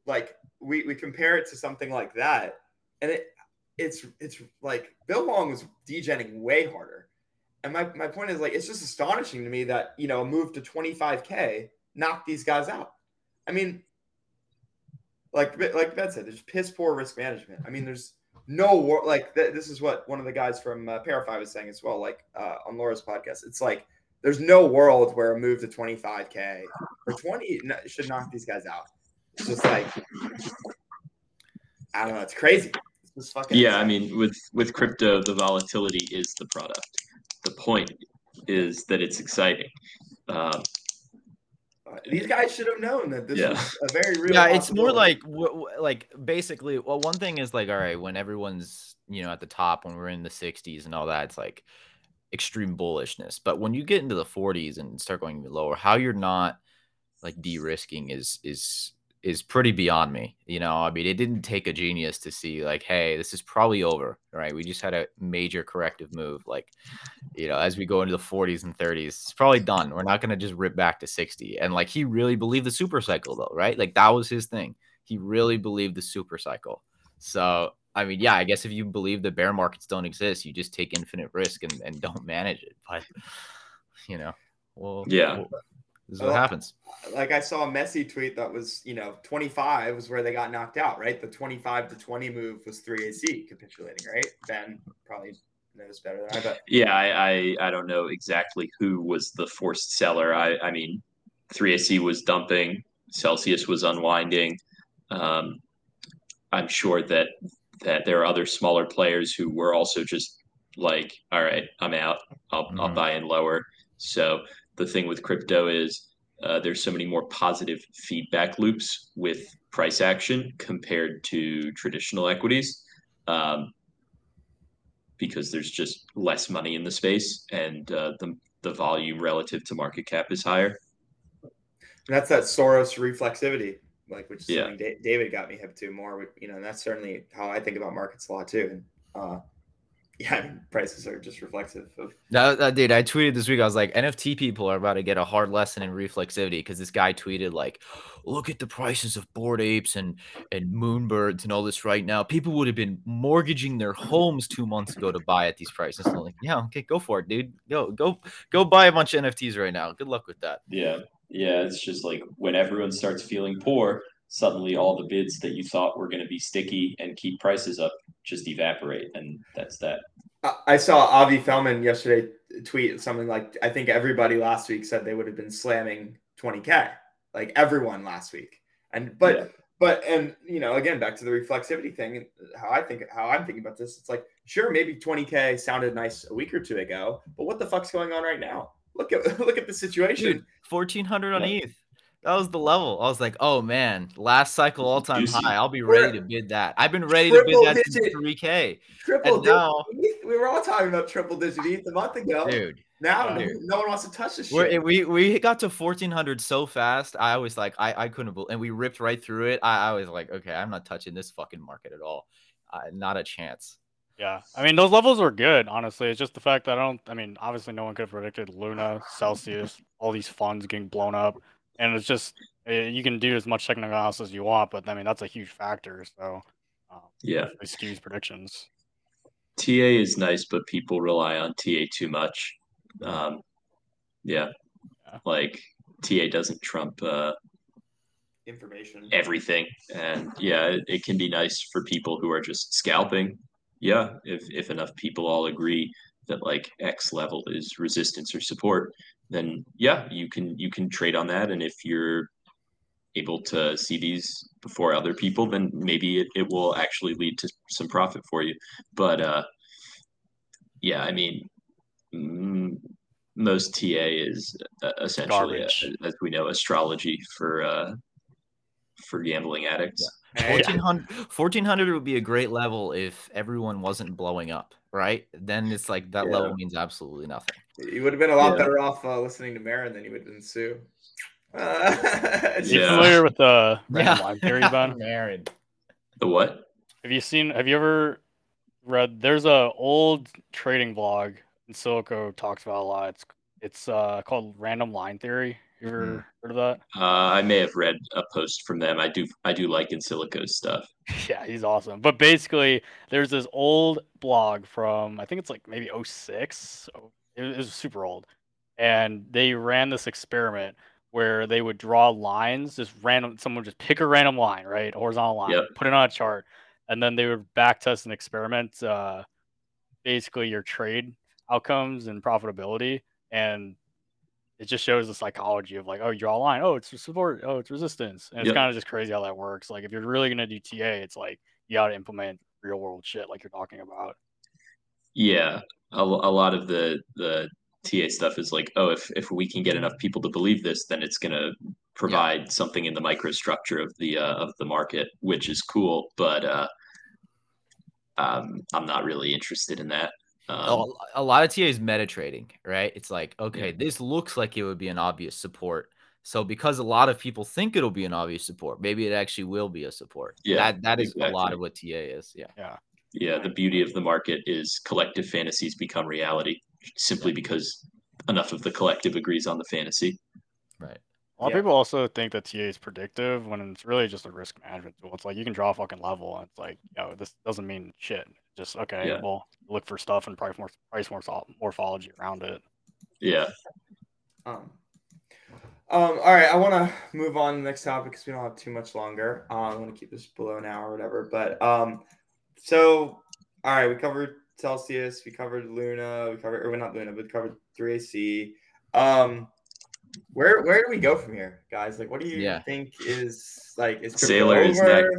like we, we compare it to something like that, and it it's it's like Bill Long was degenning way harder. And my, my point is like it's just astonishing to me that you know a move to 25k knocked these guys out. I mean, like like Ben said, there's piss poor risk management. I mean, there's no wor- like th- this is what one of the guys from uh, ParaFi was saying as well, like uh, on Laura's podcast. It's like there's no world where a move to 25k or 20 no- should knock these guys out. It's just like I don't know. It's crazy. It's just fucking yeah. I mean, with with crypto, the volatility is the product. The point is that it's exciting. Um, Uh, these guys should have known that this Yeah. was a very real. yeah it's more like w- w- like basically well one thing is like all right when everyone's you know at the top when we're in the 60s and all that it's like extreme bullishness but when you get into the 40s and start going lower how you're not like de-risking is is is pretty beyond me you know i mean it didn't take a genius to see like hey this is probably over right? We just had a major corrective move like you know as we go into the 40s and 30s it's probably done. We're not going to just rip back to 60 and like he really believed the super cycle though right? Like that was his thing. He really believed the super cycle. So i mean yeah i guess if you believe the bear markets don't exist you just take infinite risk and, and don't manage it. But you know well Yeah. well, this is what Oh, happens like I saw a Messari tweet that was, you know, 25 was where they got knocked out, right? The 25 to 20 move was 3AC capitulating, right? Ben probably knows better than I, but yeah, I, I I don't know exactly who was the forced seller. I I mean, 3AC was dumping, Celsius was unwinding. Um, I'm sure that that there are other smaller players who were also just like, all right, I'm out. I'll I'll Mhm. buy in lower. So the thing with crypto is uh, there's so many more positive feedback loops with price action compared to traditional equities. Um, because there's just less money in the space and uh, the the volume relative to market cap is higher. that's that Soros reflexivity, like which is Yeah. something David got me hip to more. You know, and that's certainly how I think about markets a lot too. And uh, yeah, I mean, prices are just reflexive of That, uh, that dude, I tweeted this week. I was like, NFT people are about to get a hard lesson in reflexivity because this guy tweeted like, "Look at the prices of Bored Apes and and moonbirds and all this right now. People would have been mortgaging their homes two months ago to buy at these prices." And I'm like, "Yeah, okay, go for it, dude. Go, go, go buy a bunch of NFTs right now. Good luck with that." Yeah, yeah. It's just like when everyone starts feeling poor, suddenly all the bids that you thought were going to be sticky and keep prices up just evaporate, and that's that. I- I saw Avi Felman yesterday tweet something like, I think everybody last week said they would have been slamming 20K, like everyone last week. And, but, Yeah. but, and, you know, again, back to the reflexivity thing, and how I think, how I'm thinking about this, it's like, sure, maybe 20K sounded nice a week or two ago, but what the fuck's going on right now? Look at, <laughs> look at the situation. Dude, fourteen hundred on Yeah. ETH. That was the level. I was like, "Oh man, last cycle all time high. I'll be ready to bid that. I've been ready to bid Triple that since digit. three K, Triple and digit. now, we were all talking about triple digit ETH a month ago. dude." now, dude. no one wants to touch this We're, shit. we we got to fourteen hundred so fast. I was like, I I couldn't believe, and we ripped right through it. I, I was like, okay, I'm not touching this fucking market at all. Uh, not a chance. Yeah, I mean those levels were good. Honestly, it's just the fact that I don't. I mean, obviously, no one could have predicted Luna, Celsius, all these funds getting blown up, and it's just eh, you can do as much technical analysis as you want, but I mean that's a huge factor. So, um, Yeah, it skews predictions. TA is nice, but people rely on TA too much. Um, yeah, Yeah. like TA doesn't trump uh, Information. everything, and yeah, it, it can be nice for people who are just scalping. Yeah, if if enough people all agree that like X level is resistance or support, then yeah, you can you can trade on that, and if you're able to see these before other people, then maybe it, it will actually lead to some profit for you. But uh, yeah, I mean, mm, most TA is uh, essentially, uh, Garbage. as we know, astrology for uh, for gambling addicts. Hey, 1400, 1400 would be a great level if everyone wasn't blowing up, right? Then it's like that Yeah. level means absolutely nothing. You would have been a lot Yeah. better off uh, listening to Marin than you would have been Su. Uh, <laughs> it's you Yeah. familiar with the random line theory, Ben? Marin. The what? Have you seen? Have you ever read? There's a old trading blog, Insilico talks about a lot. It's it's uh, called Random Line Theory. You ever Hmm. heard of that? Uh, I may have read a post from them. I do I do like Insilico's stuff. <laughs> Yeah, he's awesome. But basically, there's this old blog from I think it's like maybe 06. Oh, It was, it was super old, and they ran this experiment where they would draw lines, just random. Someone would just pick a random line, right, horizontal line, Yep. put it on a chart, and then they would back test an experiment. Uh, basically, your trade outcomes and profitability, and it just shows the psychology of like, oh, you draw a line, oh, it's support, oh, it's resistance, and it's Yep. kind of just crazy how that works. Like, if you're really gonna do TA, it's like you got to implement real world shit, like you're talking about. Yeah, a, a lot of the the TA stuff is like, oh, if if we can get enough people to believe this, then it's gonna provide something in the microstructure of the uh, of the market, which is cool. But uh, um, I'm not really interested in that. Um, a, a lot of TA is meta trading, right? It's like, okay, Yeah. this looks like it would be an obvious support. So because a lot of people think it'll be an obvious support, maybe it actually will be a support. Yeah, that that is a lot of what TA is. Yeah. Yeah. yeah, the beauty of the market is collective fantasies become reality simply because enough of the collective agrees on the fantasy. Right. A lot Yeah. of people also think that TA is predictive when it's really just a risk management tool. It's like you can draw a fucking level, and it's like, yo, this doesn't mean shit. Just okay, Yeah. well, look for stuff and price more price more morphology around it. Yeah, Um, um, all right, I want to move on to the next topic because we don't have too much longer. Um, I want to keep this below an hour or whatever. But um, so all right, we covered Celsius, we covered Luna, we covered or well, not Luna, but we covered 3AC. Um, where where do we go from here, guys? Like, what do you Yeah. think is like is crypto Saylor is over?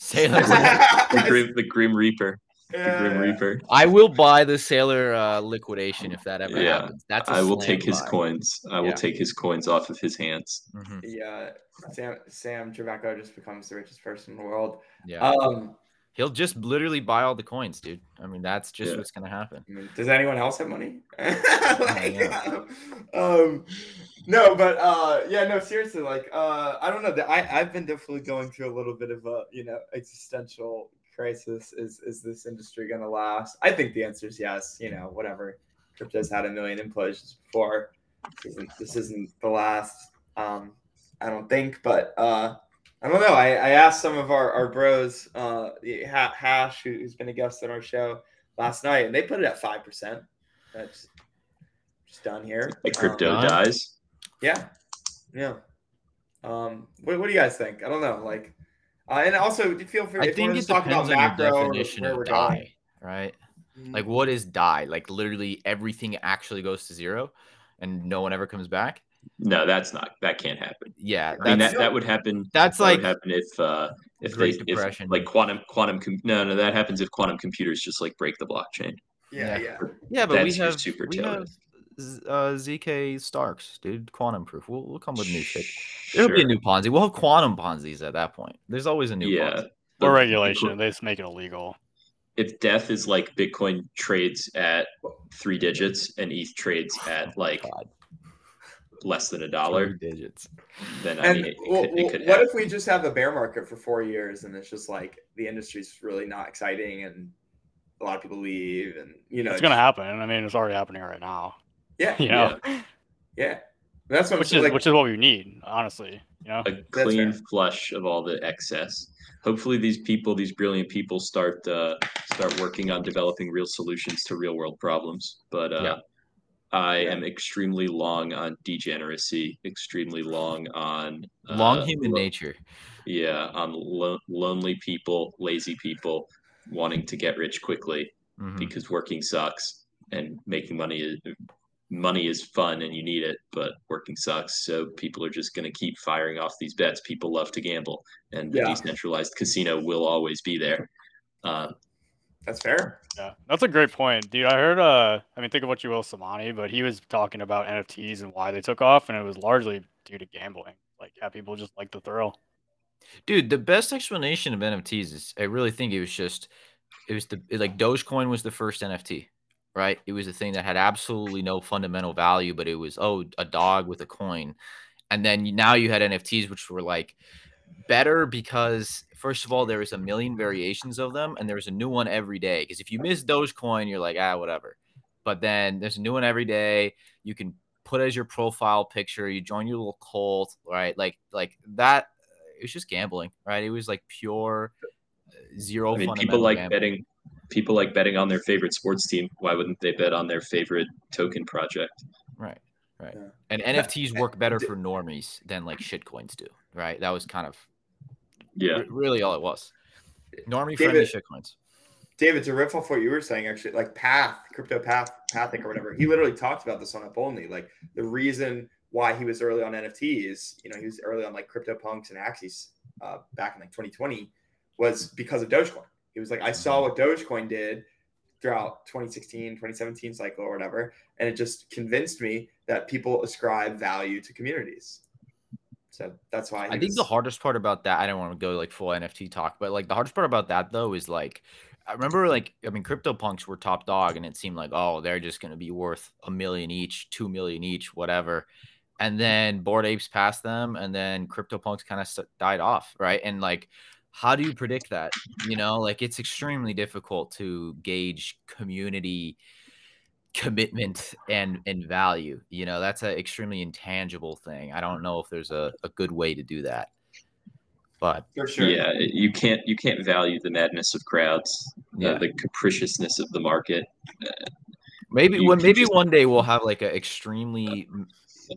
Saylor. <laughs> the grim, the grim reaper, the grim reaper. I will buy the Saylor uh, liquidation if that ever Yeah. happens. That's I I will take his coins. I will Yeah. take his coins off of his hands. hmm Yeah, Sam Sam Trabucco just becomes the richest person in the world. Yeah. Um, He'll just literally buy all the coins, dude. I mean, that's just Yeah. what's gonna happen. I mean, does anyone else have money? <laughs> like, yeah. um, no, but uh, yeah, no, seriously, like, uh, I don't know. that I I've been definitely going through a little bit of a you know existential crisis. Is is this industry gonna last? I think the answer is yes. You know, whatever. Crypto's had a million implosions before. This isn't, this isn't the last. Um, I don't think, but uh, I don't know. I, I asked some of our, our bros, uh, Hash, who- who's been a guest on our show last night, and they put it at five percent. That's just done here. Like crypto Uh-huh. dies. Yeah, yeah. Um, what, what do you guys think? I don't know. Like, uh, and also, do feel free? I if think want to it just talk about depends on macro or definition of die, going. right? Mm, Like, what is die? Like, literally everything actually goes to zero, and no one ever comes back. No, that's not. That can't happen. Yeah, I mean, that, that would happen. that's That like would happen if uh, if Great they Depression. if like quantum quantum. Com- no, no, that happens if quantum computers just like break the blockchain. yeah, yeah. yeah. yeah, but we That's your have super we have risk. Z- uh, zk Starks, dude. Quantum proof. We'll, we'll come with new shit. There'll be a new Ponzi. We'll have quantum Ponzi's at that point. There's always a new Yeah. Ponzi. But Or regulation, they just make it illegal. If death is like Bitcoin trades at three digits and ETH trades <sighs> at like God, less than a dollar, digits. then I And mean, it, it well, could, it could what happen. if we just have a bear market for four years and it's just like the industry's really not exciting and a lot of people leave and you know It's gonna happen. I mean, it's already happening right now. Yeah, You know, yeah. That's what I'm which is Like, which is what we need, honestly. You know, a clean flush of all the excess. Hopefully, these people, these brilliant people, start uh, start working on developing real solutions to real world problems. But uh, Yeah. I Yeah. am extremely long on degeneracy, extremely long on uh, Long human lo- nature. Yeah, on lo- lonely people, lazy people wanting to get rich quickly Mhm. because working sucks and making money is money is fun and you need it, but working sucks. So people are just going to keep firing off these bets. People love to gamble, and the decentralized casino will always be there. Um, that's fair. yeah, that's a great point, dude. I heard. Uh, I mean, think of what you will, Samani, but he was talking about NFTs and why they took off, and it was largely due to gambling. Like, yeah, people just like the thrill. Dude, the best explanation of NFTs is I really think it was just it was the like Dogecoin was the first NFT, right? It was a thing that had absolutely no fundamental value, but it was oh a dog with a coin, and then now you had NFTs which were like better because first of all there was a million variations of them and there was a new one every day. Because if you miss Dogecoin, you're like ah whatever, but then there's a new one every day. You can put as your profile picture. You join your little cult, right? Like like that. It was just gambling, right? It was like pure uh, zero. I mean, people like gambling. betting. People like betting on their favorite sports team. Why wouldn't they bet on their favorite token project? Right, right. Yeah. And NFTs work better for normies than like shitcoins do, right? That was kind of Yeah, re- really all it was. Normie friendly David- shit coins. David, to riff off what you were saying, actually, like Path, Crypto Path, Pathic or whatever, he literally talked about this on Up Only. Like the reason why he was early on NFTs, you know, he was early on like CryptoPunks and Axies uh, back in like 2020 was because of Dogecoin. He was like, I saw what Dogecoin did. throughout 2016, 2017 cycle or whatever, and it just convinced me that people ascribe value to communities. So that's why I think was, the hardest part about that, I don't want to go like full NFT talk, but like the hardest part about that though is like I remember like I mean CryptoPunks were top dog and it seemed like oh they're just going to be worth a million each, 2 million each, whatever. And then Bored Apes passed them and then CryptoPunks kind of died off, right? And like how do you predict that? You know, like it's extremely difficult to gauge community commitment and and value. You know, that's an extremely intangible thing. I don't know if there's a, a good way to do that. But for sure. Yeah, you can't you can't value the madness of crowds, yeah. uh, the capriciousness of the market. Uh, maybe when maybe just... one day we'll have like an extremely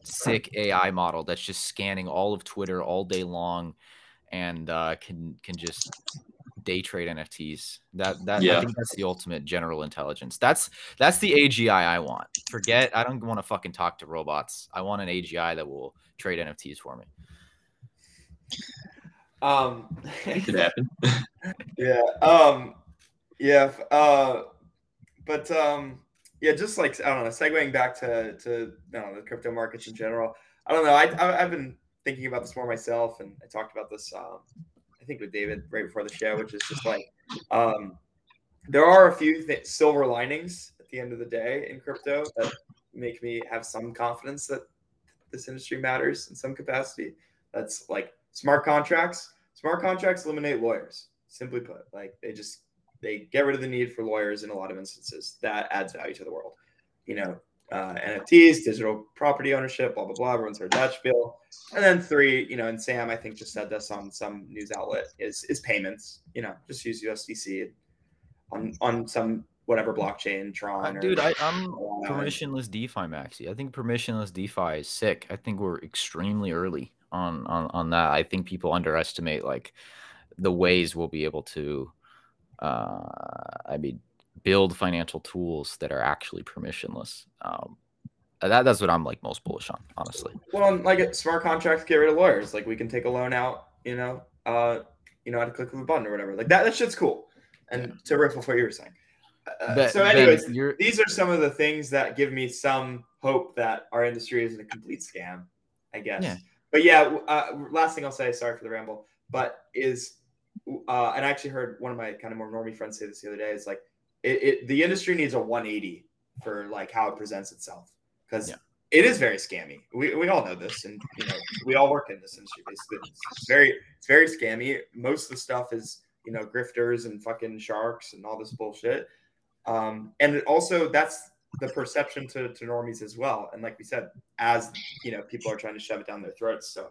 sick AI model that's just scanning all of Twitter all day long and uh, can can just day trade NFTs. That that yeah. I think that's the ultimate general intelligence. That's that's the AGI I want. Forget I don't want to fucking talk to robots. I want an AGI that will trade NFTs for me. Um, it could happen. <laughs> <laughs> yeah. Um, yeah. Uh, but um, yeah, just like I don't know, segueing back to to know, the crypto markets in general. I don't know. I, I have been thinking about this more myself, and I talked about this. Um, I think with David right before the show, which is just like um, there are a few th- silver linings at the end of the day in crypto that make me have some confidence that this industry matters in some capacity. That's like smart contracts. Smart contracts eliminate lawyers. Simply put, like they just they get rid of the need for lawyers in a lot of instances. That adds value to the world. You know, uh, NFTs, digital property ownership, blah blah blah. Everyone's heard that spiel. And then three, you know, and Sam I think just said this on some news outlet is is payments. You know, just use USDC on on some whatever blockchain, Tron. Uh, dude, I, I'm permissionless DeFi, Maxi. I think permissionless DeFi is sick. I think we're extremely early on on on that. I think people underestimate like the ways we'll be able to. Uh, I mean, build financial tools that are actually permissionless. Um, that, that's what I'm like most bullish on, honestly. Well, like smart contracts get rid of lawyers. Like we can take a loan out, you know, uh, you know, at a click of a button or whatever. Like that, that shit's cool. And to riff off what you were saying. Uh, ben, so, anyways, these are some of the things that give me some hope that our industry isn't a complete scam. I guess. Yeah. But yeah, uh, last thing I'll say. Sorry for the ramble, but is, uh, and I actually heard one of my kind of more normie friends say this the other day. Is like it, it, the industry needs a 180 for like how it presents itself because yeah. it is very scammy. We, we all know this, and you know we all work in this industry. Basically, it's very it's very scammy. Most of the stuff is you know grifters and fucking sharks and all this bullshit. Um, and also that's the perception to, to normies as well. And like we said, as you know, people are trying to shove it down their throats. So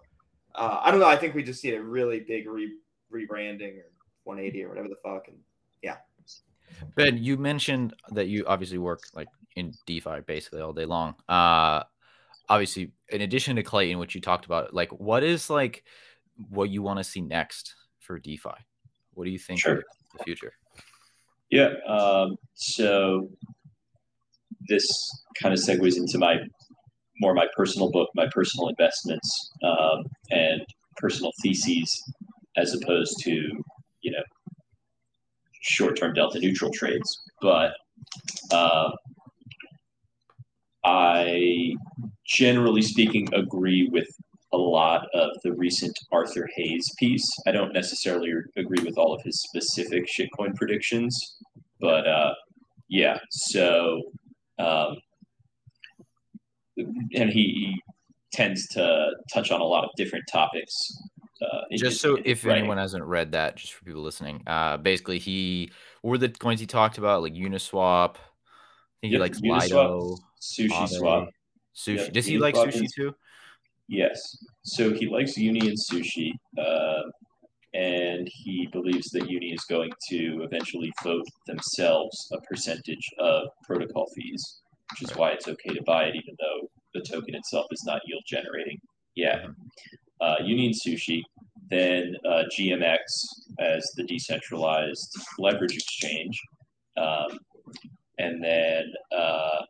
uh, I don't know. I think we just need a really big re- rebranding or 180 or whatever the fuck. And yeah, Ben, you mentioned that you obviously work like in DeFi basically all day long. Uh, obviously, in addition to Klaytn, which you talked about, like what is like what you want to see next for DeFi? What do you think sure. the future? Yeah. Um, so this kind of segues into my more my personal book, my personal investments, um, and personal theses, as opposed to you know short-term delta neutral trades. But uh, I, generally speaking, agree with a lot of the recent Arthur Hayes piece. I don't necessarily agree with all of his specific shitcoin predictions, but uh, yeah. So, um, and he, he tends to touch on a lot of different topics uh, just so if writing. anyone hasn't read that, just for people listening, uh, basically he were the coins he talked about like Uniswap. I think yep, he likes Uniswap, Lido, Sushi Swap, Sushi. Yep, Does he like sushi too? Yes. So he likes Uni and Sushi, uh, and he believes that Uni is going to eventually vote themselves a percentage of protocol fees, which is right. why it's okay to buy it, even though the token itself is not yield generating. Yeah. Uh, Union Sushi, then uh, GMX as the decentralized leverage exchange, um, and then uh,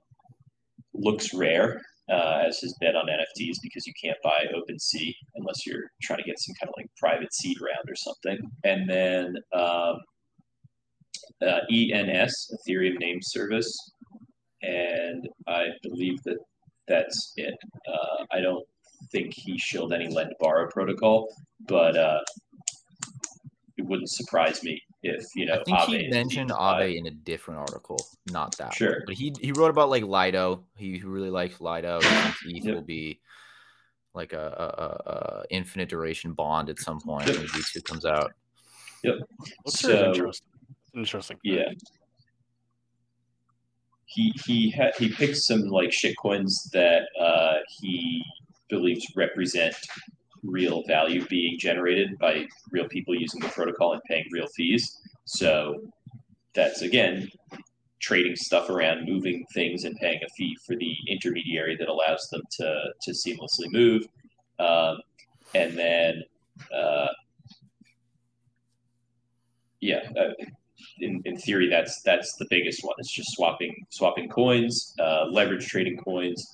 LooksRare uh, as his bet on NFTs because you can't buy OpenSea unless you're trying to get some kind of like private seed round or something. And then um, uh, ENS, Ethereum Name Service, and I believe that that's it. Uh, I don't think he shielded any lend borrow protocol, but uh, it wouldn't surprise me if you know. I think Aave he mentioned DeFi. Aave in a different article, not that. one. Sure. But he he wrote about like Lido. He really likes Lido. He thinks ETH Yep. will be like a, a, a, a infinite duration bond at some point Yep. when V2 comes out. Looks So- interesting. Interesting. Yeah. He he had he picked some like shit coins that uh, he believes represent real value being generated by real people using the protocol and paying real fees. So that's again trading stuff around, moving things, and paying a fee for the intermediary that allows them to to seamlessly move. Um, and then, uh, yeah, uh, in, in theory, that's that's the biggest one. It's just swapping swapping coins, uh, leverage trading coins,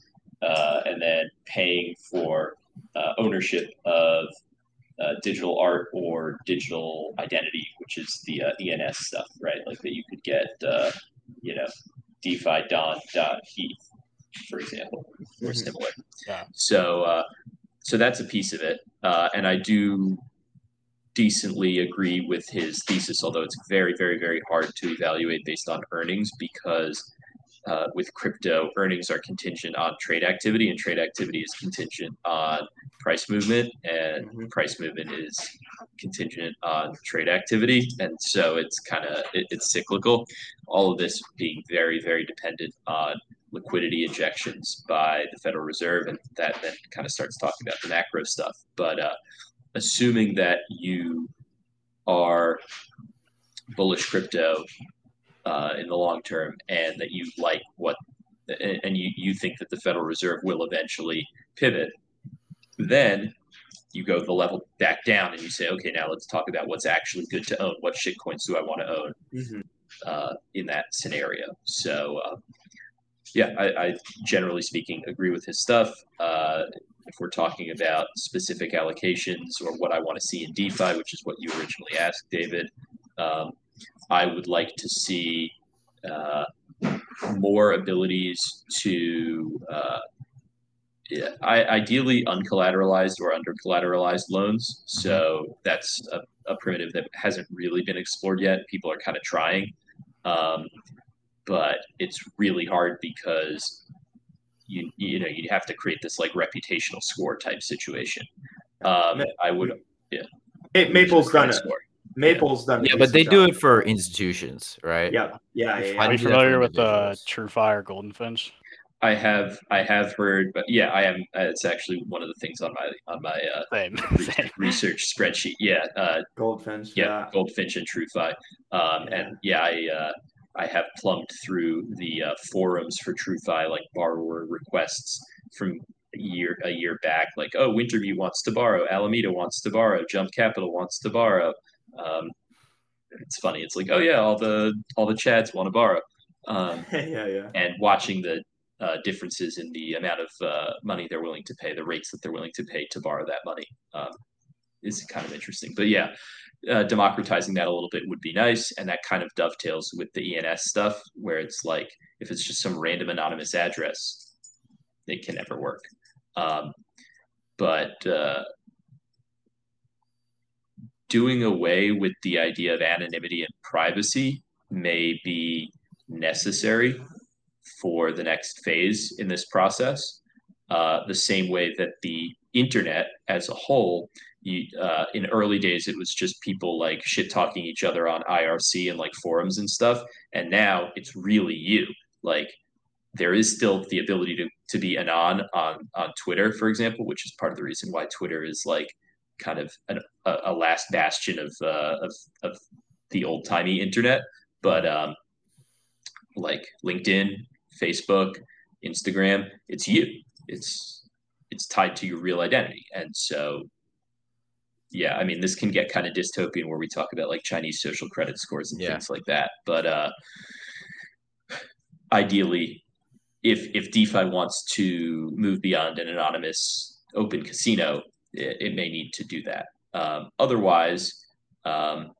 uh, and then paying for uh, ownership of uh, digital art or digital identity, which is the uh, ENS stuff, right? Like that you could get, uh, you know, DeFi Don dot eth, for example, or Mhm. similar. Yeah. So, uh, so that's a piece of it, uh, and I do decently agree with his thesis, although it's very, very, very hard to evaluate based on earnings because uh, with crypto, earnings are contingent on trade activity, and trade activity is contingent on price movement, and Mhm. price movement is contingent on trade activity, and so it's kind of it, it's cyclical. All of this being very, very dependent on liquidity injections by the Federal Reserve, and that then kind of starts talking about the macro stuff. But uh, assuming that you are bullish crypto uh, in the long term and that you like what and you, you think that the Federal Reserve will eventually pivot, then you go the level back down and you say, okay, now let's talk about what's actually good to own. What shitcoins do I want to own Mhm. uh, in that scenario? So, uh, yeah, I, I generally speaking agree with his stuff. Uh, if we're talking about specific allocations or what I want to see in DeFi, which is what you originally asked, David, um, I would like to see uh, more abilities to, uh, yeah, I, ideally uncollateralized or under collateralized loans. So that's a, a primitive that hasn't really been explored yet. People are kind of trying. Um, but it's really hard because you you know you'd have to create this like reputational score type situation. Um, I would Ma- Maple's done it. score. Maple's done. Yeah, but they decent do it for institutions, right? Yeah, yeah, yeah. I Are you do that for familiar with uh, individuals. TrueFi or Goldfinch? I have I have heard, but yeah, I am. Uh, it's actually one of the things on my on my uh, Same. <laughs> Same. research spreadsheet. Yeah, uh, Goldfinch. yeah, Yeah. Goldfinch and TrueFi. Um, and yeah, I uh, I have plumbed through the uh, forums for TrueFi, like borrower requests from a year a year back. Like, oh, Wintermute wants to borrow, Alameda wants to borrow, Jump Capital wants to borrow. Um, it's funny. It's like, oh yeah, all the all the Chads want to borrow. Um, <laughs> yeah, yeah. and watching the uh, differences in the amount of uh, money they're willing to pay, the rates that they're willing to pay to borrow that money, um, is kind of interesting. But yeah, uh, democratizing that a little bit would be nice, and that kind of dovetails with the ENS stuff, where it's like if it's just some random anonymous address, it can never work. Um, but uh, doing away with the idea of anonymity and privacy may be necessary for the next phase in this process. Uh, the same way that the internet as a whole, you, uh, in early days, it was just people like shit talking each other on IRC and like forums and stuff. And now it's really you. Like there is still the ability to, to be anon on, on Twitter, for example, which is part of the reason why Twitter is like kind of an, a, a last bastion of, uh, of, of the old timey internet. But um, like LinkedIn, Facebook, Instagram, it's you. It's it's tied to your real identity. And so yeah, I mean this can get kind of dystopian where we talk about like Chinese social credit scores and Yeah. things like that. But uh ideally if if DeFi wants to move beyond an anonymous open casino, it, it may need to do that. Um, otherwise, um,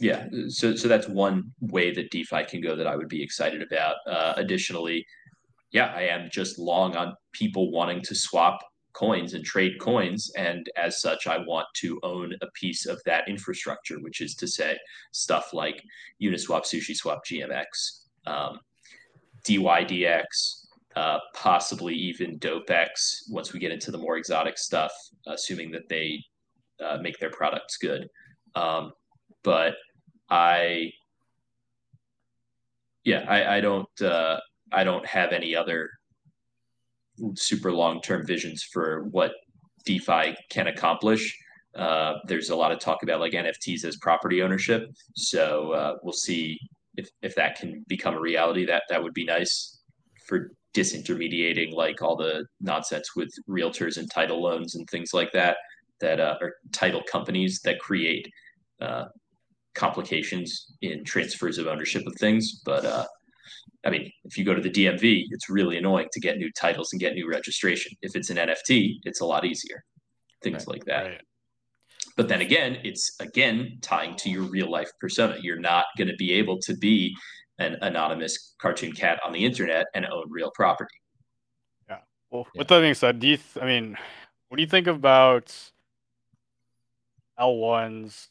yeah, so so that's one way that DeFi can go that I would be excited about. Uh, additionally, yeah, I am just long on people wanting to swap coins and trade coins, and as such, I want to own a piece of that infrastructure, which is to say, stuff like Uniswap, SushiSwap, GMX, um, DYDX, uh, possibly even DopeX. Once we get into the more exotic stuff, assuming that they uh, make their products good. Um, but I, yeah, I, I don't, uh, I don't have any other super long term visions for what DeFi can accomplish. Uh, there's a lot of talk about like NFTs as property ownership, so uh, we'll see if if that can become a reality. That that would be nice for disintermediating like all the nonsense with realtors and title loans and things like that that uh, are title companies that create uh, complications in transfers of ownership of things. But uh, I mean, if you go to the DMV, it's really annoying to get new titles and get new registration. If it's an NFT, it's a lot easier. Things right. like that. Right. But then again, it's again tying to your real life persona. You're not going to be able to be an anonymous cartoon cat on the internet and own real property. Yeah. Well, yeah. with that being said, do you? Th- I mean, what do you think about L1s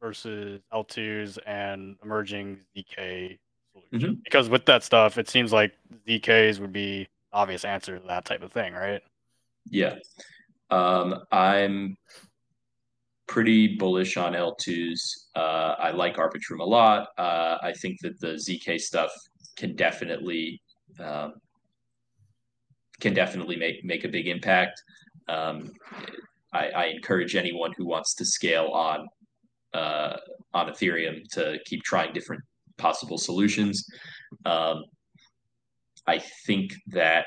versus L2s and emerging ZK solution? Mm-hmm. Because with that stuff, it seems like ZKs would be obvious answer to that type of thing, right? Yeah. Um, I'm pretty bullish on L2s. Uh, I like Arbitrum a lot. Uh, I think that the ZK stuff can definitely um, can definitely make make a big impact. Um, I, I, encourage anyone who wants to scale on uh, on Ethereum to keep trying different possible solutions. Um, I think that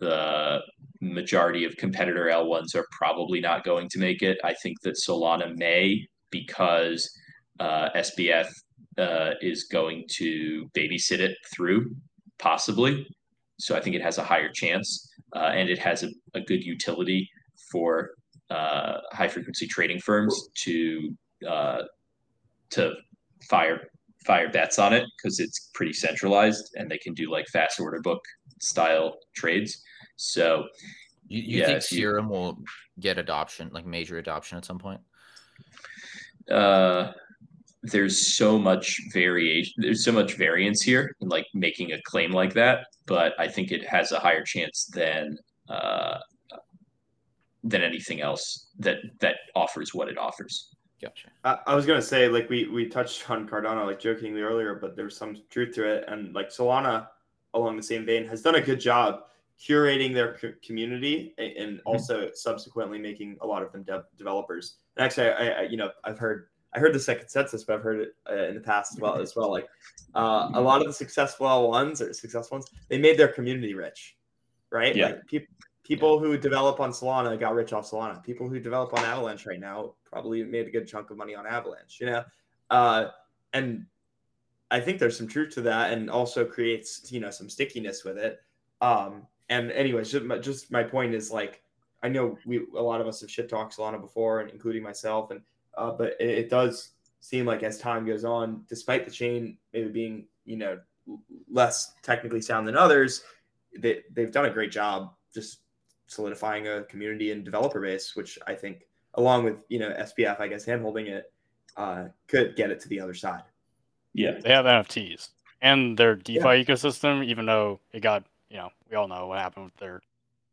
the majority of competitor L1s are probably not going to make it. I think that Solana may because uh, SBF uh, is going to babysit it through, possibly. So I think it has a higher chance, uh, and it has a, a good utility for uh, high frequency trading firms to uh, to fire fire bets on it because it's pretty centralized and they can do like fast order book style trades. So, you, you yeah, think Serum you, will get adoption, like major adoption at some point? Uh, there's so much variation. There's so much variance here in like making a claim like that, but I think it has a higher chance than uh, than anything else that that offers what it offers. Gotcha. I, I was gonna say like we we touched on Cardano like jokingly earlier, but there's some truth to it, and like Solana along the same vein has done a good job curating their community and mm-hmm. also mm-hmm. subsequently making a lot of them de- developers. And actually, I, I, you know I've heard I heard the second consensus, but I've heard it uh, in the past as well as well. Like uh, a lot of the successful L1s or successful ones, they made their community rich, right? Yeah. Like people people who develop on Solana got rich off Solana. People who develop on Avalanche right now probably made a good chunk of money on Avalanche. You know, uh, and I think there's some truth to that, and also creates you know some stickiness with it. Um, and anyways, just my, just my point is like I know we a lot of us have shit talked Solana before, and including myself, and uh, but it, it does seem like as time goes on, despite the chain maybe being you know less technically sound than others, they they've done a great job just solidifying a community and developer base, which I think, along with you know SBF, I guess hand holding it, uh, could get it to the other side. Yeah, they have NFTs and their DeFi yeah. ecosystem, even though it got you know we all know what happened with their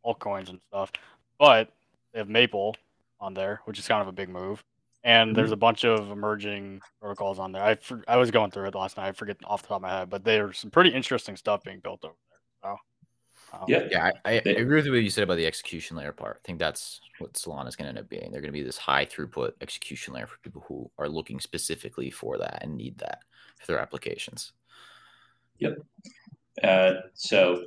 altcoins and stuff, but they have Maple on there, which is kind of a big move. And mm-hmm. there's a bunch of emerging protocols on there. I, I was going through it last night. I forget off the top of my head, but there's some pretty interesting stuff being built over there. Um, yeah, yeah, I, I, agree with what you said about the execution layer part. I think that's what Solana is going to end up being. They're going to be this high throughput execution layer for people who are looking specifically for that and need that for their applications. Yep. Uh, so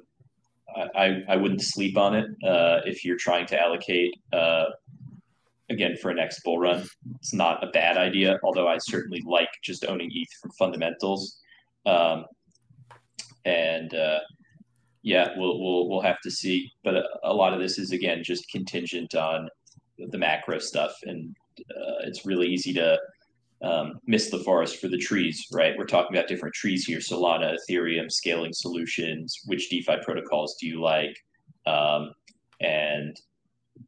I, I wouldn't sleep on it uh, if you're trying to allocate. Uh, again, for a next bull run, it's not a bad idea. Although I certainly like just owning ETH from fundamentals. Um, and uh, yeah, we'll we'll we'll have to see. But a, a, lot of this is again just contingent on the macro stuff, and uh, it's really easy to um, miss the forest for the trees, right? We're talking about different trees here: Solana, Ethereum, scaling solutions. Which DeFi protocols do you like? Um, and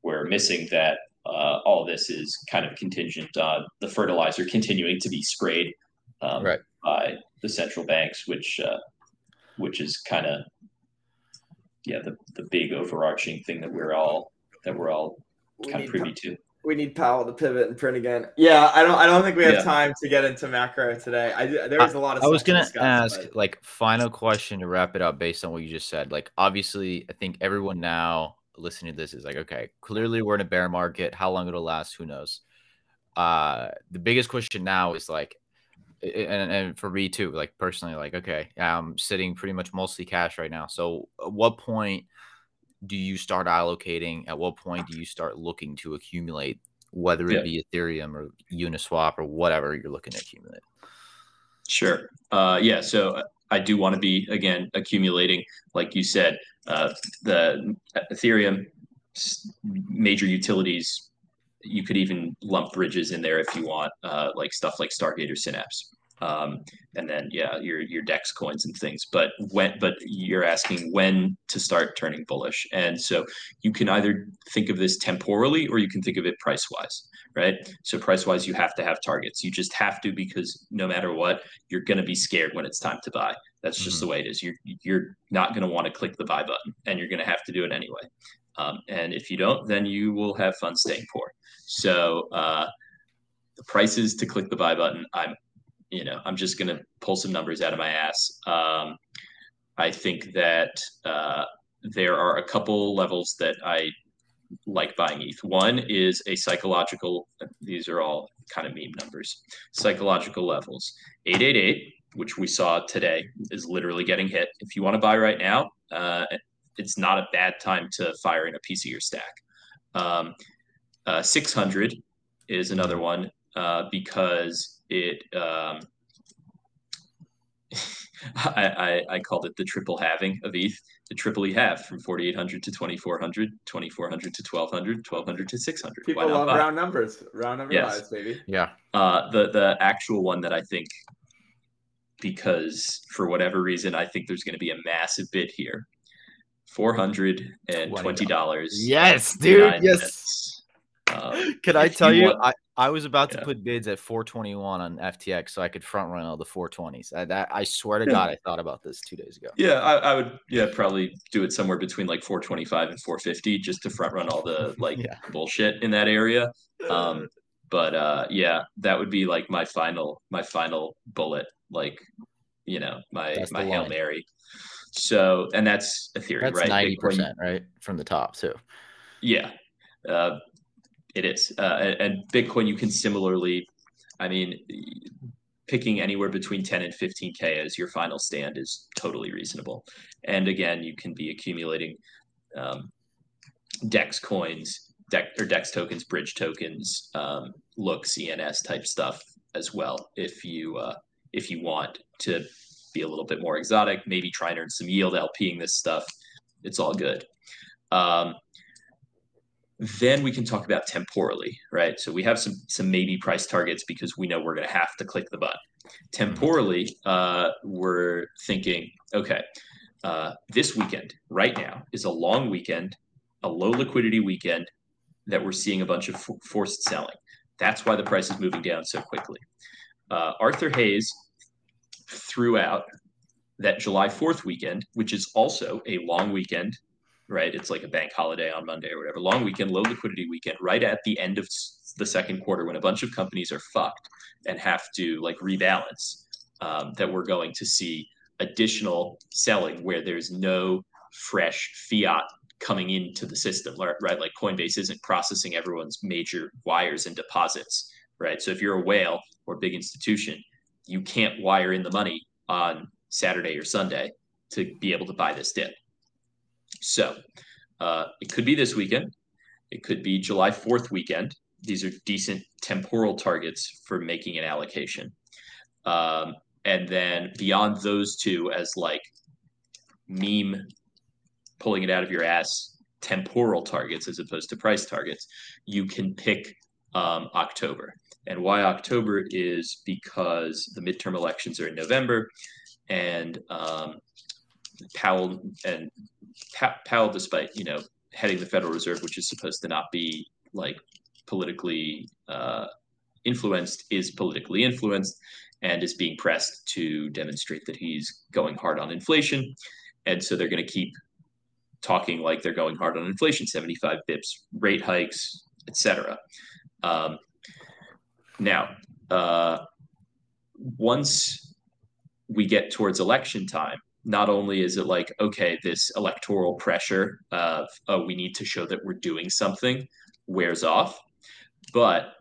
we're missing that uh, all this is kind of contingent on the fertilizer continuing to be sprayed um, Right. by the central banks, which uh, which is kind of yeah the the big overarching thing that we're all that we're all We kind of need, privy to. we need Powell to pivot and print again. Yeah, I don't. I don't think we have Yeah. time to get into macro today. I there was a lot of. I was stuff to gonna discuss, ask but- like final question to wrap it up based on what you just said. Like obviously, I think everyone now listening to this is like, okay, clearly we're in a bear market. How long it'll last, who knows? Uh, the biggest question now is like, a- and, and for me too, like personally, like okay, I'm sitting pretty much mostly cash right now. So at what point do you start allocating? At what point do you start looking to accumulate, whether it Yeah. be Ethereum or Uniswap or whatever you're looking to accumulate? Sure. Uh, yeah. So uh, I do want to be again accumulating, like you said, uh, the Ethereum major utilities. You could even lump bridges in there if you want, uh, like stuff like Stargate or Synapse. Um, and then yeah, your your Dex coins and things. But when but you're asking when to start turning bullish, and so you can either think of this temporally or you can think of it price wise, right? So price wise, you have to have targets. You just have to because no matter what, you're going to be scared when it's time to buy. That's just the way it is. You're you're not going to want to click the buy button, and you're going to have to do it anyway. Um, and if you don't, then you will have fun staying poor. So uh, the prices to click the buy button, I'm you know I'm just going to pull some numbers out of my ass. Um, I think that uh, there are a couple levels that I like buying ETH. One is a psychological. These are all kind of meme numbers. Psychological levels. 888, which we saw today, is literally getting hit. If you want to buy right now, uh, it's not a bad time to fire in a piece of your stack. Um, uh, 600 is another one uh, because it. Um, <laughs> I, I, I called it the triple halving of ETH. The triple E half from 4,800 to 2,400, 2,400 to 1,200, 1,200 to 600. People love buy? round numbers. Round number Yes. buys, baby. Yeah. Uh, the the actual one that I think, because for whatever reason, I think there's going to be a massive bid here. Four hundred and twenty dollars. Yes, dude. Yes. Um, <laughs> Could I tell you? want- I, I was about to put bids at 421 on FTX so I could front run all the 420s. I, that, I swear to God, I thought about this two days ago. yeah, I, I would. Yeah, probably do it somewhere between like four twenty five and four fifty, just to front run all the <laughs> like Yeah. bullshit in that area. Um, but uh, yeah, that would be like my final my final bullet. Like, you know, my That's my hail mary. So, and that's Ethereum, That's right? Ninety percent, right, from the top too. Yeah, uh, it is. Uh, and, Bitcoin, you can similarly, I mean, picking anywhere between 10 and 15K as your final stand is totally reasonable. And again, you can be accumulating um, DEX coins, DEX, or DEX tokens, bridge tokens, um, look, CNS type stuff as well. If you uh, if you want to be a little bit more exotic, maybe try and earn some yield LPing this stuff. It's all good. Um, then we can talk about temporally, right? So we have some some maybe price targets because we know we're going to have to click the button. Temporally, uh, we're thinking, okay, uh, this weekend right now is a long weekend, a low liquidity weekend that we're seeing a bunch of f- forced selling. That's why the price is moving down so quickly. Uh, Arthur Hayes threw out that July 4th weekend, which is also a long weekend right? It's like a bank holiday on Monday or whatever, long weekend, low liquidity weekend, right at the end of the second quarter when a bunch of companies are fucked and have to like rebalance. Um, that we're going to see additional selling where there's no fresh fiat coming into the system, right? Like Coinbase isn't processing everyone's major wires and deposits, right? So if you're a whale or big institution, you can't wire in the money on Saturday or Sunday to be able to buy this dip. So uh, it could be this weekend. It could be July 4th weekend. These are decent temporal targets for making an allocation. Um, and then beyond those two, as like meme pulling it out of your ass temporal targets as opposed to price targets, you can pick um, October. And why October is because the midterm elections are in November, and um, Powell and pa- Powell, despite you know heading the Federal Reserve, which is supposed to not be like politically uh, influenced, is politically influenced and is being pressed to demonstrate that he's going hard on inflation. And so they're going to keep talking like they're going hard on inflation, 75 bips, rate hikes, etc. Um, now, uh, once we get towards election time, not only is it like, okay, this electoral pressure of, oh, we need to show that we're doing something wears off, but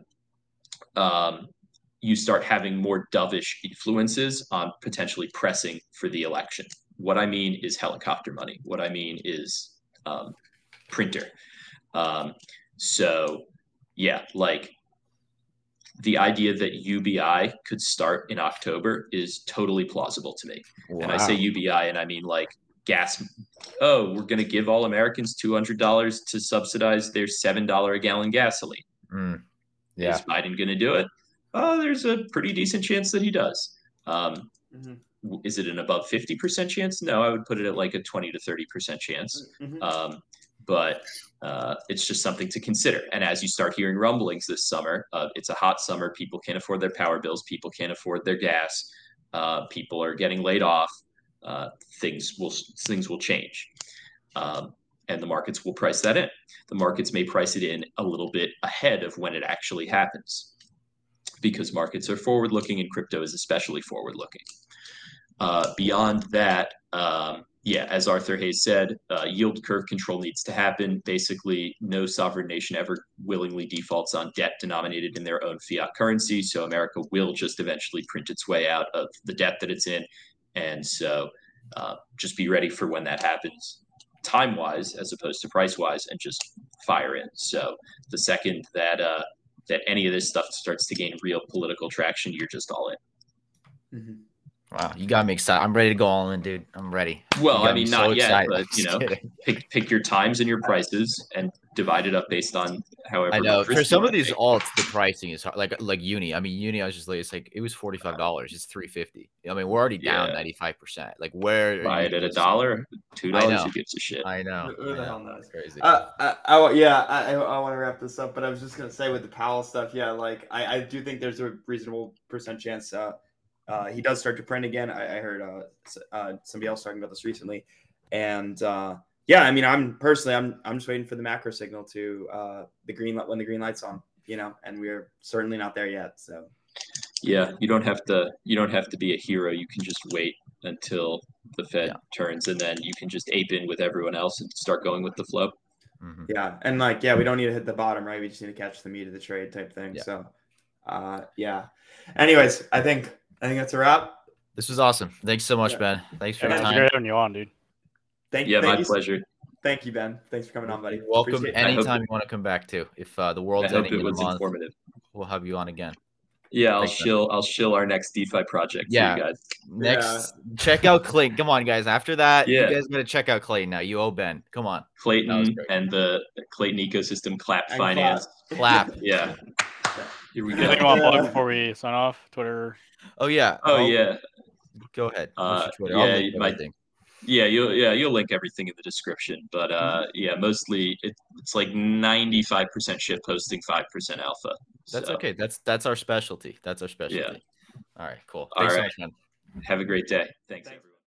um, you start having more dovish influences on potentially pressing for the election. What I mean is helicopter money. What I mean is um, printer. Um, so, yeah, like the idea that UBI could start in October is totally plausible to me. Wow. And I say UBI, and I mean like gas. Oh, we're going to give all Americans $200 to subsidize their $7 a gallon gasoline. Mm. Yeah. Is Biden going to do it? Oh, there's a pretty decent chance that he does. Um, mm-hmm. Is it an above 50% chance? No, I would put it at like a 20 to 30% chance. Mm-hmm. Um, but uh, it's just something to consider. And as you start hearing rumblings this summer, uh, it's a hot summer. People can't afford their power bills. People can't afford their gas. Uh, people are getting laid off. Uh, things will things will change, um, and the markets will price that in. The markets may price it in a little bit ahead of when it actually happens, because markets are forward looking and crypto is especially forward looking. Uh, beyond that, um, yeah, as Arthur Hayes said, uh, yield curve control needs to happen. Basically, no sovereign nation ever willingly defaults on debt denominated in their own fiat currency. So America will just eventually print its way out of the debt that it's in. And so uh, just be ready for when that happens, time wise as opposed to price wise, and just fire in. So the second that uh, that any of this stuff starts to gain real political traction, you're just all in. Mm-hmm. Wow, you got me excited. I'm ready to go all in, dude. I'm ready. Well, I mean, so not yet, but <laughs> you know, pick pick your times and your prices and divide it up based on however. I know for some of these alts, the pricing is hard. Like like uni. I mean, uni. I was just like, it's like it was forty five dollars. It's three fifty. I mean, we're already down ninety five percent. Like where buy it at a dollar, two dollars. Who gives a shit? I know. Who the hell knows? Crazy. Uh, I, I, yeah, I, I want to wrap this up, but I was just gonna say with the Powell stuff, yeah, like I, I do think there's a reasonable percent chance. Uh, uh, he does start to print again. I, I heard uh, uh, somebody else talking about this recently, and uh, yeah, I mean, I'm personally, I'm I'm just waiting for the macro signal to uh, the green light when the green light's on, you know, and we're certainly not there yet. So yeah, you don't have to you don't have to be a hero. You can just wait until the Fed yeah. turns, and then you can just ape in with everyone else and start going with the flow. Mm-hmm. Yeah, and like yeah, we don't need to hit the bottom, right? We just need to catch the meat of the trade type thing. Yeah. So, uh, yeah. Anyways, I think I think that's a wrap. This was awesome. Thanks so much, yeah. Ben. Thanks for yeah, your time. Great having you on, dude. Thank you. Yeah, thank my you. pleasure. Thank you, Ben. Thanks for coming on, buddy. welcome Appreciate anytime you want to come back to. If uh, the world's ending in a month, informative. we'll have you on again. Yeah, I'll Thanks, shill. Ben. I'll shill our next DeFi project. Yeah, guys. Next, yeah. check out Klaytn. Come on, guys. After that, yeah. you guys gotta check out Klaytn now. You owe Ben. Come on, Klaytn and the Klaytn ecosystem. Klap and finance. Klap. clap. yeah. <laughs> Here we go. Anything you want to plug before we sign off? Twitter. Oh yeah. Oh I'll, yeah. Go ahead. Uh, yeah, might. Yeah, you'll yeah you'll link everything in the description. But uh, mm-hmm. yeah, mostly it, it's like ninety five percent shit posting, five percent alpha. That's so. okay. That's that's our specialty. That's our specialty. Yeah. All right. Cool. Thanks All right. So Have a great day. Thanks. Thanks.